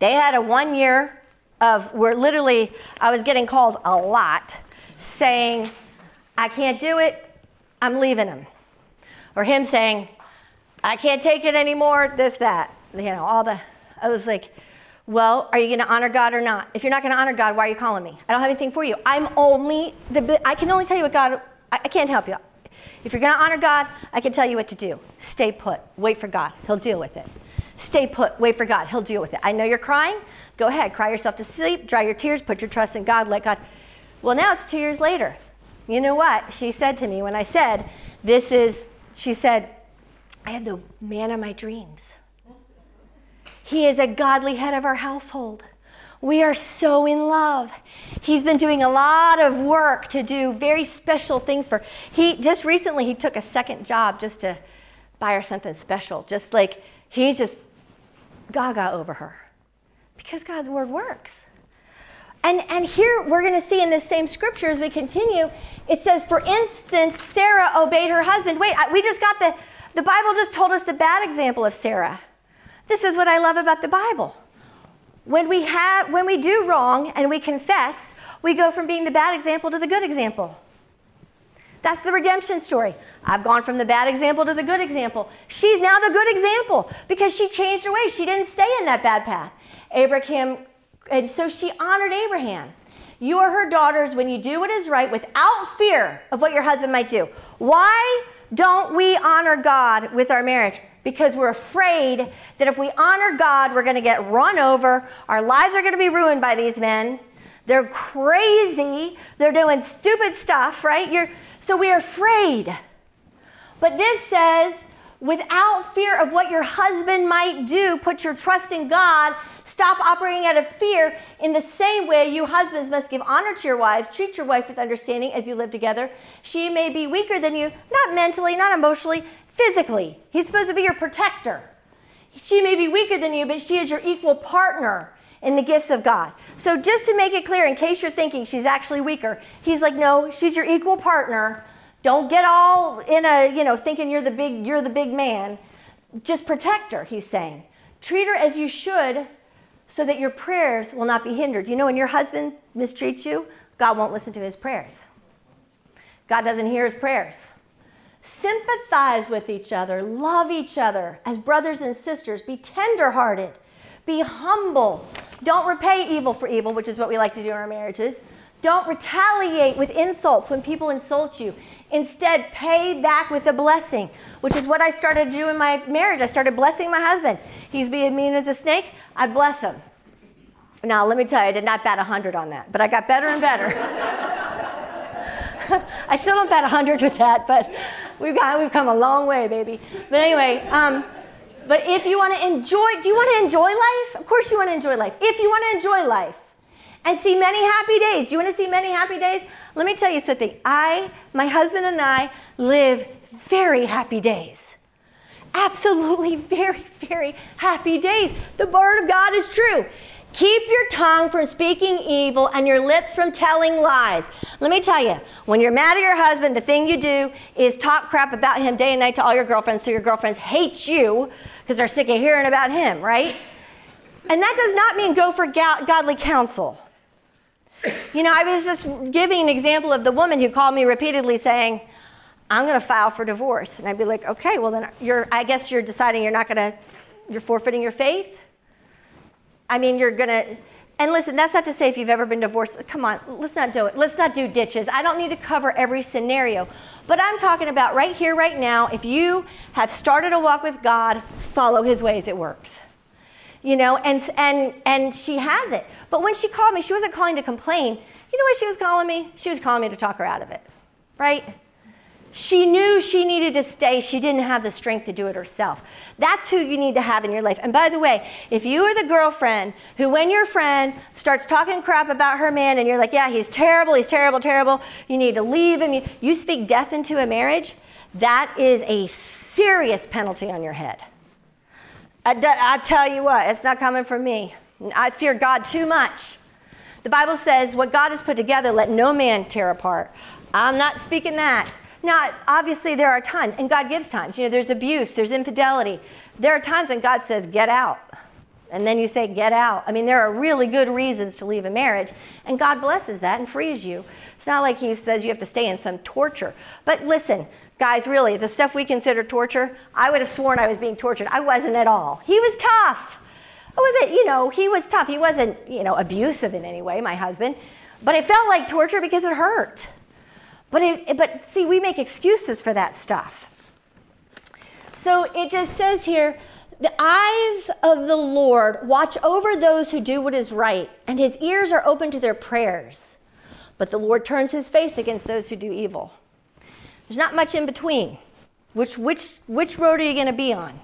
they had a one year of where literally I was getting calls a lot saying, I can't do it, I'm leaving him. Or him saying, I can't take it anymore, this, that. You know, all the, I was like, well, are you going to honor God or not? If you're not going to honor God, why are you calling me? I don't have anything for you. I'm only, the, I can only tell you what God, I, I can't help you. If you're going to honor God, I can tell you what to do. Stay put. Wait for God. He'll deal with it. Stay put. Wait for God. He'll deal with it. I know you're crying. Go ahead. Cry yourself to sleep. Dry your tears. Put your trust in God. Let God. Well, now it's two years later. You know what? She said to me when I said, This is, she said, I have the man of my dreams. He is a godly head of our household. We are so in love. He's been doing a lot of work to do very special things for. He just recently he took a second job just to buy her something special. Just like he's just gaga over her because God's word works. And, and here we're going to see in this same scripture as we continue, it says, for instance, Sarah obeyed her husband. Wait, we just got the, the Bible just told us the bad example of Sarah. This is what I love about the Bible. When we, have, when we do wrong and we confess, we go from being the bad example to the good example. That's the redemption story. I've gone from the bad example to the good example. She's now the good example because she changed her ways. She didn't stay in that bad path. Abraham, and so she honored Abraham. You are her daughters when you do what is right without fear of what your husband might do. Why don't we honor God with our marriage? Because we're afraid that if we honor God, we're going to get run over. Our lives are going to be ruined by these men. They're crazy. They're doing stupid stuff, right? You're, so we're afraid. But this says, without fear of what your husband might do, put your trust in God. Stop operating out of fear. In the same way, you husbands must give honor to your wives. Treat your wife with understanding as you live together. She may be weaker than you, not mentally, not emotionally, physically. He's supposed to be your protector. She may be weaker than you, but she is your equal partner in the gifts of God. So, just to make it clear, in case you're thinking she's actually weaker, he's like, no, she's your equal partner. Don't get all in a, you know, thinking you're the big, you're the big man. Just protect her, he's saying. Treat her as you should so that your prayers will not be hindered. You know, when your husband mistreats you, God won't listen to his prayers. God doesn't hear his prayers. Sympathize with each other, love each other as brothers and sisters, be tenderhearted, be humble, don't repay evil for evil, which is what we like to do in our marriages. Don't retaliate with insults when people insult you. Instead, pay back with a blessing, which is what I started to do in my marriage. I started blessing my husband. He's being mean as a snake, I bless him. Now, let me tell you, I did not bat 100 on that, but I got better and better. <laughs> <laughs> I still don't bat 100 with that, but we've, got, we've come a long way, baby. But anyway, um, but if you want to enjoy, do you want to enjoy life? Of course you want to enjoy life. If you want to enjoy life and see many happy days, do you want to see many happy days? Let me tell you something. I, my husband and I live very happy days. Absolutely very, very happy days. The word of God is true. Keep your tongue from speaking evil and your lips from telling lies. Let me tell you, when you're mad at your husband, the thing you do is talk crap about him day and night to all your girlfriends so your girlfriends hate you because they're sick of hearing about him, right? And that does not mean go for godly counsel. You know, I was just giving an example of the woman who called me repeatedly saying, I'm going to file for divorce. And I'd be like, okay, well, then you're, I guess you're deciding you're not going to, you're forfeiting your faith. I mean, you're to, and listen, that's not to say if you've ever been divorced, come on, let's not do it. Let's not do ditches. I don't need to cover every scenario. But I'm talking about right here, right now, if you have started a walk with God, follow his ways, it works. You know, and, and, and she has it. But when she called me, she wasn't calling to complain. You know why she was calling me? She was calling me to talk her out of it, right? She knew she needed to stay. She didn't have the strength to do it herself. That's who you need to have in your life. And by the way, if you are the girlfriend who, when your friend starts talking crap about her man and you're like, yeah, he's terrible, he's terrible, terrible, you need to leave him, you, speak death into a marriage, that is a serious penalty on your head. I tell you what, it's not coming from me. I fear God too much. The Bible says, what God has put together, let no man tear apart. I'm not speaking that. Now, obviously, there are times, and God gives times. You know, there's abuse, there's infidelity. There are times when God says, get out. And then you say, get out. I mean, there are really good reasons to leave a marriage, and God blesses that and frees you. It's not like He says you have to stay in some torture. But listen, guys, really, the stuff we consider torture, I would have sworn I was being tortured. I wasn't at all. He was tough. I wasn't, you know, he was tough. He wasn't, you know, abusive in any way, my husband. But it felt like torture because it hurt. But, it, but see, we make excuses for that stuff. So it just says here the eyes of the Lord watch over those who do what is right, and his ears are open to their prayers. But the Lord turns his face against those who do evil. There's not much in between. Which, which, which road are you going to be on?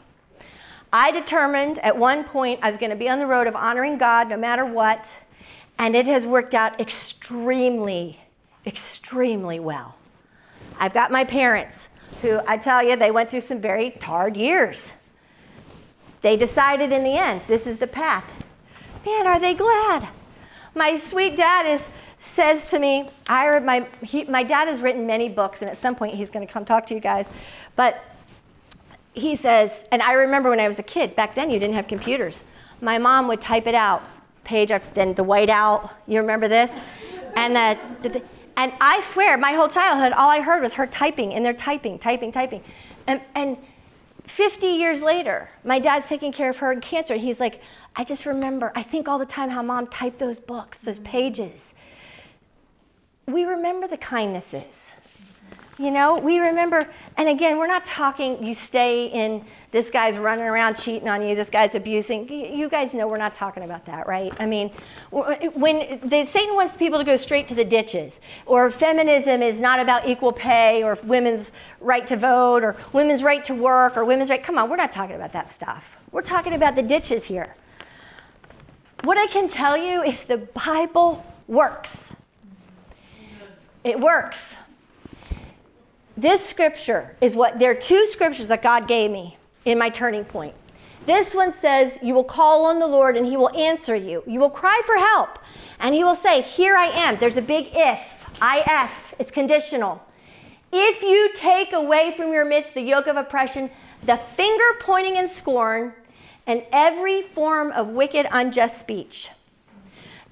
I determined at one point I was going to be on the road of honoring God no matter what, and it has worked out extremely extremely well. I've got my parents who I tell you, they went through some very hard years. They decided in the end, this is the path. Man, are they glad? my sweet dad is says to me, I my he, my dad has written many books, and at some point he's going to come talk to you guys, but he says, and I remember when I was a kid. Back then, you didn't have computers. My mom would type it out, page then the white out. You remember this? And the, the and I swear, my whole childhood, all I heard was her typing, and they're typing, typing, typing, and and 50 years later, my dad's taking care of her in cancer. And he's like, I just remember, I think all the time how mom typed those books, those pages. We remember the kindnesses. You know, we remember, and again, we're not talking you stay in this guy's running around cheating on you, this guy's abusing. You guys know we're not talking about that, right? I mean, when the, Satan wants people to go straight to the ditches, or feminism is not about equal pay, or women's right to vote, or women's right to work, or women's right. Come on, we're not talking about that stuff. We're talking about the ditches here. What I can tell you is the Bible works. It works. This scripture is what, there are two scriptures that God gave me in my turning point. This one says, You will call on the Lord and he will answer you. You will cry for help and he will say, Here I am. There's a big if, if, it's conditional. If you take away from your midst the yoke of oppression, the finger pointing in scorn, and every form of wicked, unjust speech.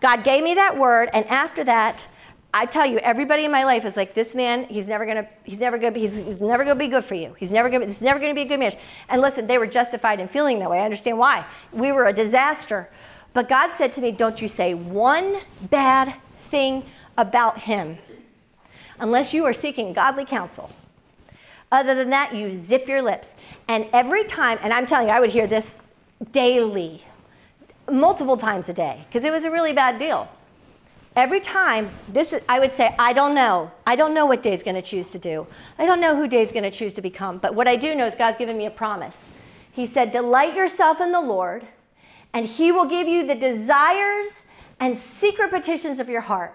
God gave me that word, and after that, I tell you, everybody in my life is like, this man, he's never gonna, he's never gonna, he's, he's never gonna be good for you. He's never gonna, it's never gonna be a good marriage. And listen, they were justified in feeling that way. I understand why. We were a disaster. But God said to me, don't you say one bad thing about him unless you are seeking godly counsel. Other than that, you zip your lips. And every time, and I'm telling you, I would hear this daily, multiple times a day, because it was a really bad deal every time this is, i would say i don't know. I don't know what dave's going to choose to do. I don't know who dave's going to choose to become but what i do know is god's given me a promise. He said delight yourself in the lord and he will give you the desires and secret petitions of your heart.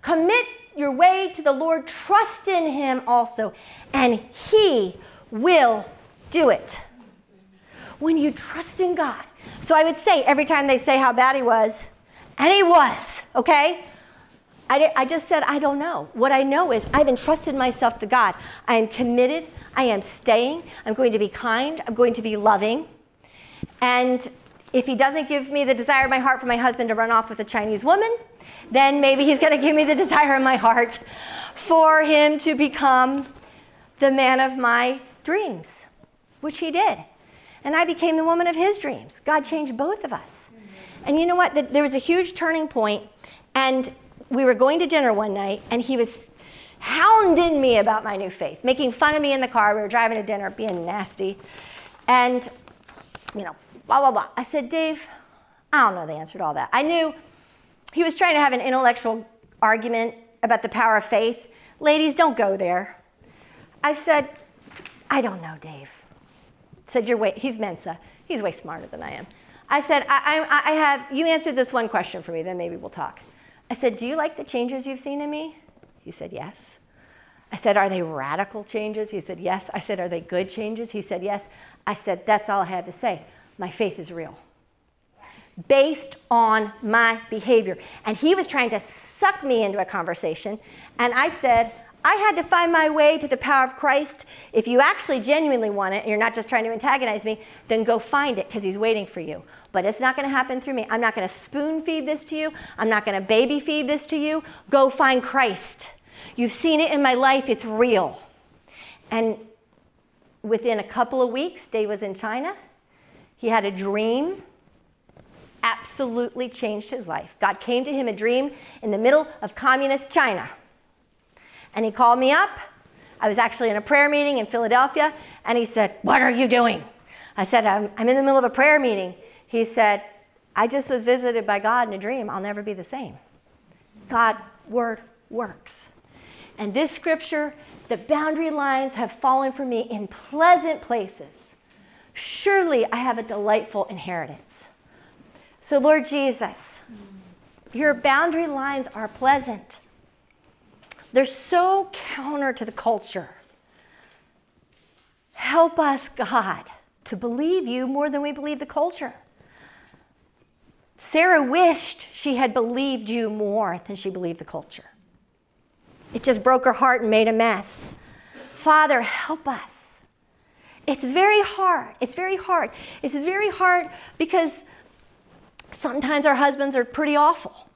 Commit your way to the lord trust in him also and he will do it. When you trust in god. So i would say every time they say how bad he was and he was, okay? I, I just said, I don't know. What I know is I've entrusted myself to God. I am committed. I am staying. I'm going to be kind. I'm going to be loving. And if he doesn't give me the desire of my heart for my husband to run off with a Chinese woman, then maybe he's going to give me the <laughs> desire in my heart for him to become the man of my dreams, which he did. And I became the woman of his dreams. God changed both of us. And you know what? There was a huge turning point, and we were going to dinner one night, and he was hounding me about my new faith, making fun of me in the car. We were driving to dinner, being nasty. And, you know, blah, blah, blah. I said, Dave, I don't know the answer to all that. I knew he was trying to have an intellectual argument about the power of faith. Ladies, don't go there. I said, I don't know, Dave. Said, you're way, he's Mensa. He's way smarter than I am. I said, I, I, I have, you answered this one question for me, then maybe we'll talk. I said, Do you like the changes you've seen in me? He said, Yes. I said, Are they radical changes? He said, Yes. I said, Are they good changes? He said, Yes. I said, That's all I had to say. My faith is real. Based on my behavior. And he was trying to suck me into a conversation. And I said, I had to find my way to the power of Christ. If you actually genuinely want it, and you're not just trying to antagonize me, then go find it because he's waiting for you. But it's not going to happen through me. I'm not going to spoon feed this to you. I'm not going to baby feed this to you. Go find Christ. You've seen it in my life, it's real. And within a couple of weeks, Dave was in China. He had a dream, absolutely changed his life. God came to him a dream in the middle of communist China. And he called me up. I was actually in a prayer meeting in Philadelphia, and he said, What are you doing? I said, I'm, I'm in the middle of a prayer meeting. He said, I just was visited by God in a dream. I'll never be the same. God, word works. And this scripture, the boundary lines have fallen for me in pleasant places. Surely I have a delightful inheritance. So, Lord Jesus, your boundary lines are pleasant. They're so counter to the culture. Help us, God, to believe you more than we believe the culture. Sarah wished she had believed you more than she believed the culture. It just broke her heart and made a mess. Father, help us. It's very hard. It's very hard. It's very hard because sometimes our husbands are pretty awful.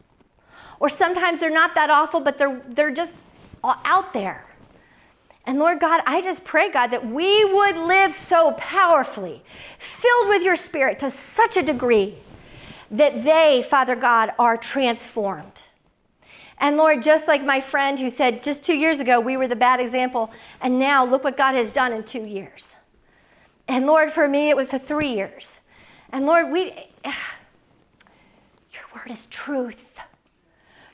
Or sometimes they're not that awful, but they're, they're just out there. And Lord God, I just pray, God, that we would live so powerfully, filled with your spirit to such a degree that they, Father God, are transformed. And Lord, just like my friend who said just two years ago we were the bad example, and now look what God has done in two years. And Lord, for me, it was three years. And Lord, we, <sighs> your word is truth.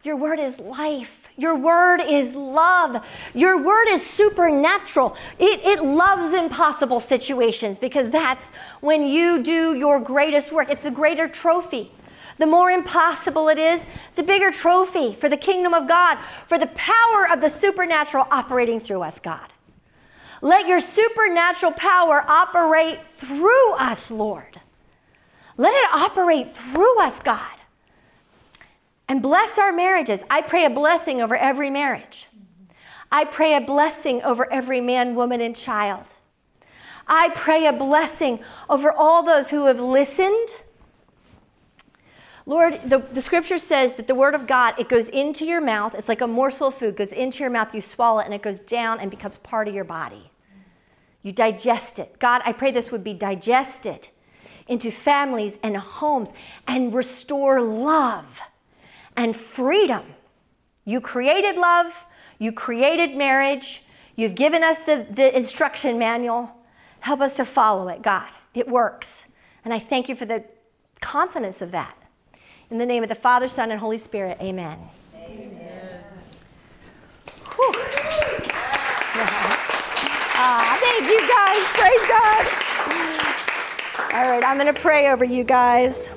Your word is life. Your word is love. Your word is supernatural. It, it loves impossible situations because that's when you do your greatest work. It's a greater trophy. The more impossible it is, the bigger trophy for the kingdom of God, for the power of the supernatural operating through us, God. Let your supernatural power operate through us, Lord. Let it operate through us, God and bless our marriages. I pray a blessing over every marriage. I pray a blessing over every man, woman, and child. I pray a blessing over all those who have listened. Lord, the, the scripture says that the word of God, it goes into your mouth. It's like a morsel of food, goes into your mouth, you swallow it, and it goes down and becomes part of your body. You digest it. God, I pray this would be digested into families and homes and restore love and freedom. You created love, you created marriage, you've given us the, the instruction manual. Help us to follow it, God. It works. And I thank you for the confidence of that. In the name of the Father, Son, and Holy Spirit, amen. Amen. Ah, thank you guys. Praise God. All right, I'm going to pray over you guys.